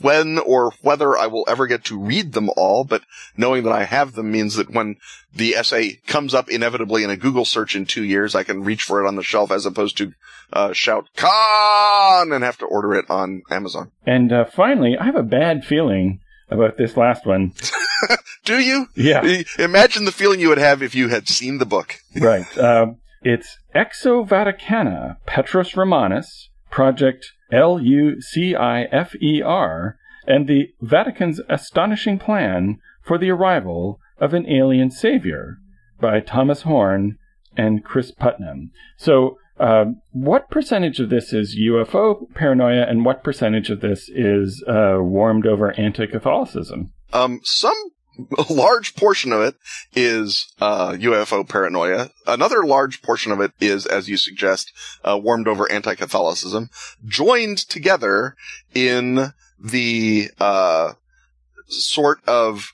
when or whether I will ever get to read them all, but knowing that I have them means that when the essay comes up inevitably in a Google search in two years, I can reach for it on the shelf as opposed to uh, shout "Con" and have to order it on Amazon. And uh, finally, I have a bad feeling about this last one. Do you? Yeah. Imagine the feeling you would have if you had seen the book. right. Uh, it's Exo Vaticana Petrus Romanus, Project L U C I F E R, and the Vatican's Astonishing Plan for the Arrival of an Alien Savior by Thomas Horn and Chris Putnam. So, uh, what percentage of this is UFO paranoia, and what percentage of this is uh, warmed over anti Catholicism? Um, some a large portion of it is uh, UFO paranoia. Another large portion of it is, as you suggest, uh, warmed over anti-Catholicism, joined together in the uh, sort of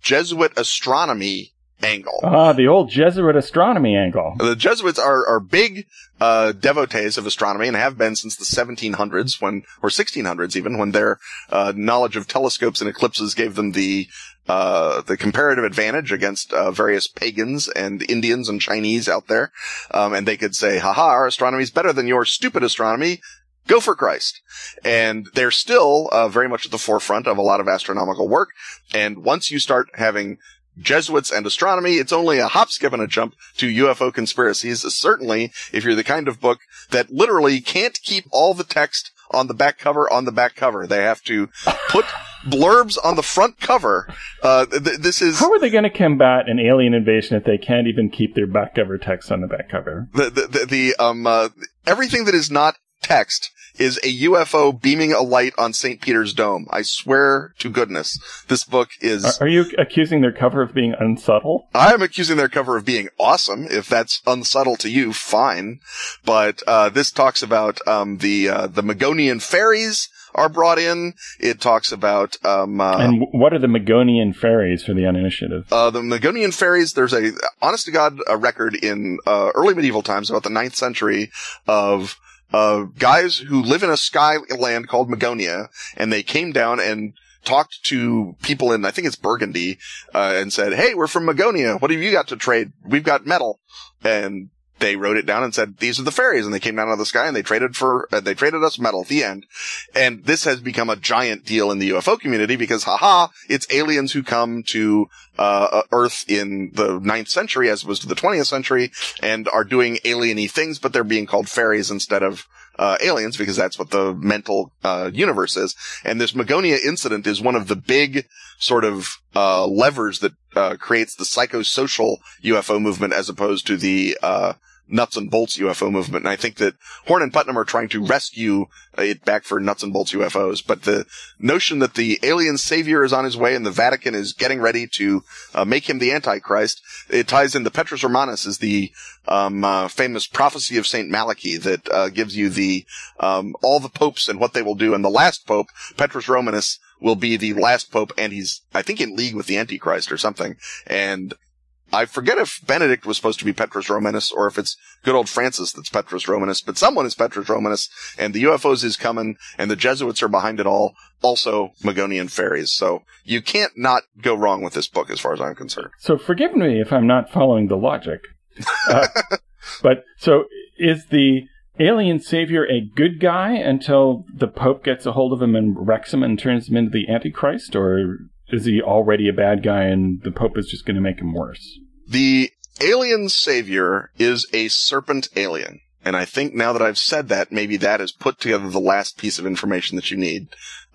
Jesuit astronomy angle. Ah, the old Jesuit astronomy angle. The Jesuits are, are big, uh, devotees of astronomy and have been since the 1700s when, or 1600s even, when their, uh, knowledge of telescopes and eclipses gave them the, uh, the comparative advantage against, uh, various pagans and Indians and Chinese out there. Um, and they could say, haha, our astronomy is better than your stupid astronomy go for Christ. And they're still uh, very much at the forefront of a lot of astronomical work. And once you start having Jesuits and astronomy, it's only a hop, skip, and a jump to UFO conspiracies. Certainly, if you're the kind of book that literally can't keep all the text on the back cover on the back cover, they have to put blurbs on the front cover. Uh, th- this is how are they going to combat an alien invasion if they can't even keep their back cover text on the back cover? The the, the, the um uh, everything that is not text is a UFO beaming a light on St. Peter's Dome. I swear to goodness, this book is. Are, you accusing their cover of being unsubtle? I'm accusing their cover of being awesome. If that's unsubtle to you, fine. But uh, this talks about um, the uh, the Magonian fairies are brought in. It talks about um, uh, and what are the Magonian fairies for the uninitiated? Uh, the Magonian fairies. There's a honest to god a record in uh, early medieval times, about the ninth century, of uh, guys who live in a sky land called Magonia, and they came down and talked to people in, I think it's Burgundy, uh, and said, Hey, we're from Magonia. What have you got to trade? We've got metal. And they wrote it down and said, these are the fairies. And they came down out of the sky and they traded for, uh, they traded us metal at the end. And this has become a giant deal in the UFO community because haha, it's aliens who come to, uh, uh, Earth in the ninth century as opposed to the 20th century and are doing alieny things, but they're being called fairies instead of, uh, aliens because that's what the mental uh, universe is. And this Magonia incident is one of the big sort of uh, levers that uh, creates the psychosocial UFO movement as opposed to the nuts and bolts UFO movement. And I think that Horn and Putnam are trying to rescue it back for nuts and bolts UFOs. But the notion that the alien savior is on his way and the Vatican is getting ready to uh, make him the Antichrist, it ties into Petrus Romanus is the um, uh, famous prophecy of Saint Malachi that uh, gives you the um, all the popes and what they will do. And the last pope, Petrus Romanus, will be the last pope, and he's I think in league with the Antichrist or something. And I forget if Benedict was supposed to be Petrus Romanus or if it's good old Francis that's Petrus Romanus, but someone is Petrus Romanus and the UFOs is coming and the Jesuits are behind it all. Also Magonian fairies. So you can't not go wrong with this book as far as I'm concerned. So forgive me if I'm not following the logic. Uh, but so is the alien savior a good guy until the Pope gets a hold of him and wrecks him and turns him into the Antichrist or is he already a bad guy and the Pope is just going to make him worse? The alien savior is a serpent alien. And I think now that I've said that, maybe that has put together the last piece of information that you need.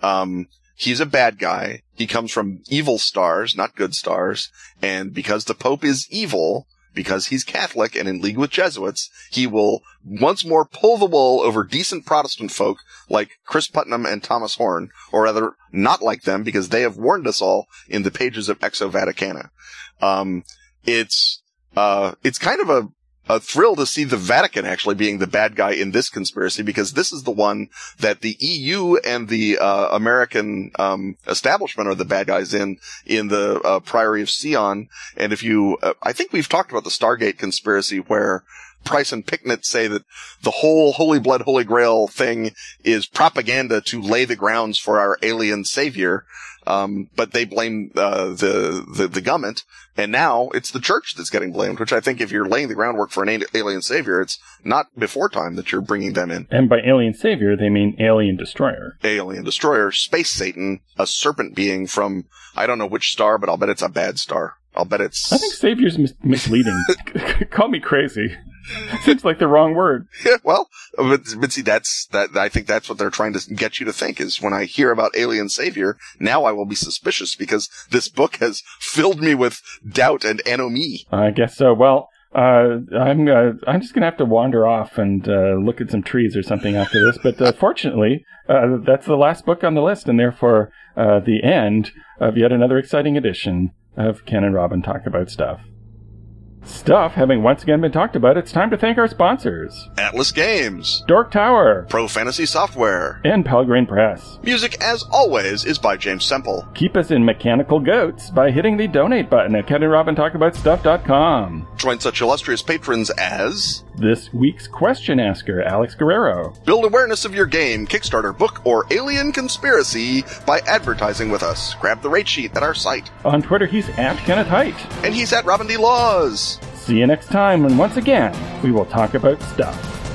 Um, he's a bad guy. He comes from evil stars, not good stars. And because the Pope is evil, because he's Catholic and in league with Jesuits, he will once more pull the wool over decent Protestant folk like Cris Putnam and Thomas Horn, or rather not like them because they have warned us all in the pages of Exo Vaticana. Um, it's, uh, it's kind of a, a thrill to see the Vatican actually being the bad guy in this conspiracy because this is the one that the EU and the uh, American um, establishment are the bad guys in in the uh, Priory of Sion. And if you, uh, I think we've talked about the Stargate conspiracy where Prince and Picknett say that the whole Holy Blood, Holy Grail thing is propaganda to lay the grounds for our alien savior. Um, but they blame uh, the, the the government, and now it's the church that's getting blamed. Which I think, if you're laying the groundwork for an alien savior, it's not before time that you're bringing them in. And by alien savior, they mean alien destroyer. Alien destroyer, space Satan, a serpent being from I don't know which star, but I'll bet it's a bad star. I'll bet it's. I think savior's mis- misleading. Call me crazy. Seems like the wrong word. Yeah, well, but, but see, that's that. I think that's what they're trying to get you to think is when I hear about alien savior, now I will be suspicious because this book has filled me with doubt and anomie. I guess so. Well, uh, I'm uh, I'm just gonna have to wander off and uh, look at some trees or something after this. But uh, fortunately, uh, that's the last book on the list, and therefore uh, the end of yet another exciting edition of Ken and Robin talk about stuff. Stuff having once again been talked about, it's time to thank our sponsors Atlas Games, Dork Tower, Pro Fantasy Software, and Pelgrane Press. Music, as always, is by James Semple. Keep us in mechanical goats by hitting the donate button at KenandRobinTalkAboutStuff.com. Join such illustrious patrons as This week's question asker, Alex Guerrero. Build awareness of your game, Kickstarter, book, or alien conspiracy by advertising with us. Grab the rate sheet at our site. On Twitter, he's at Kenneth Hite. And he's at Robin D. Laws. See you next time when once again we will talk about stuff.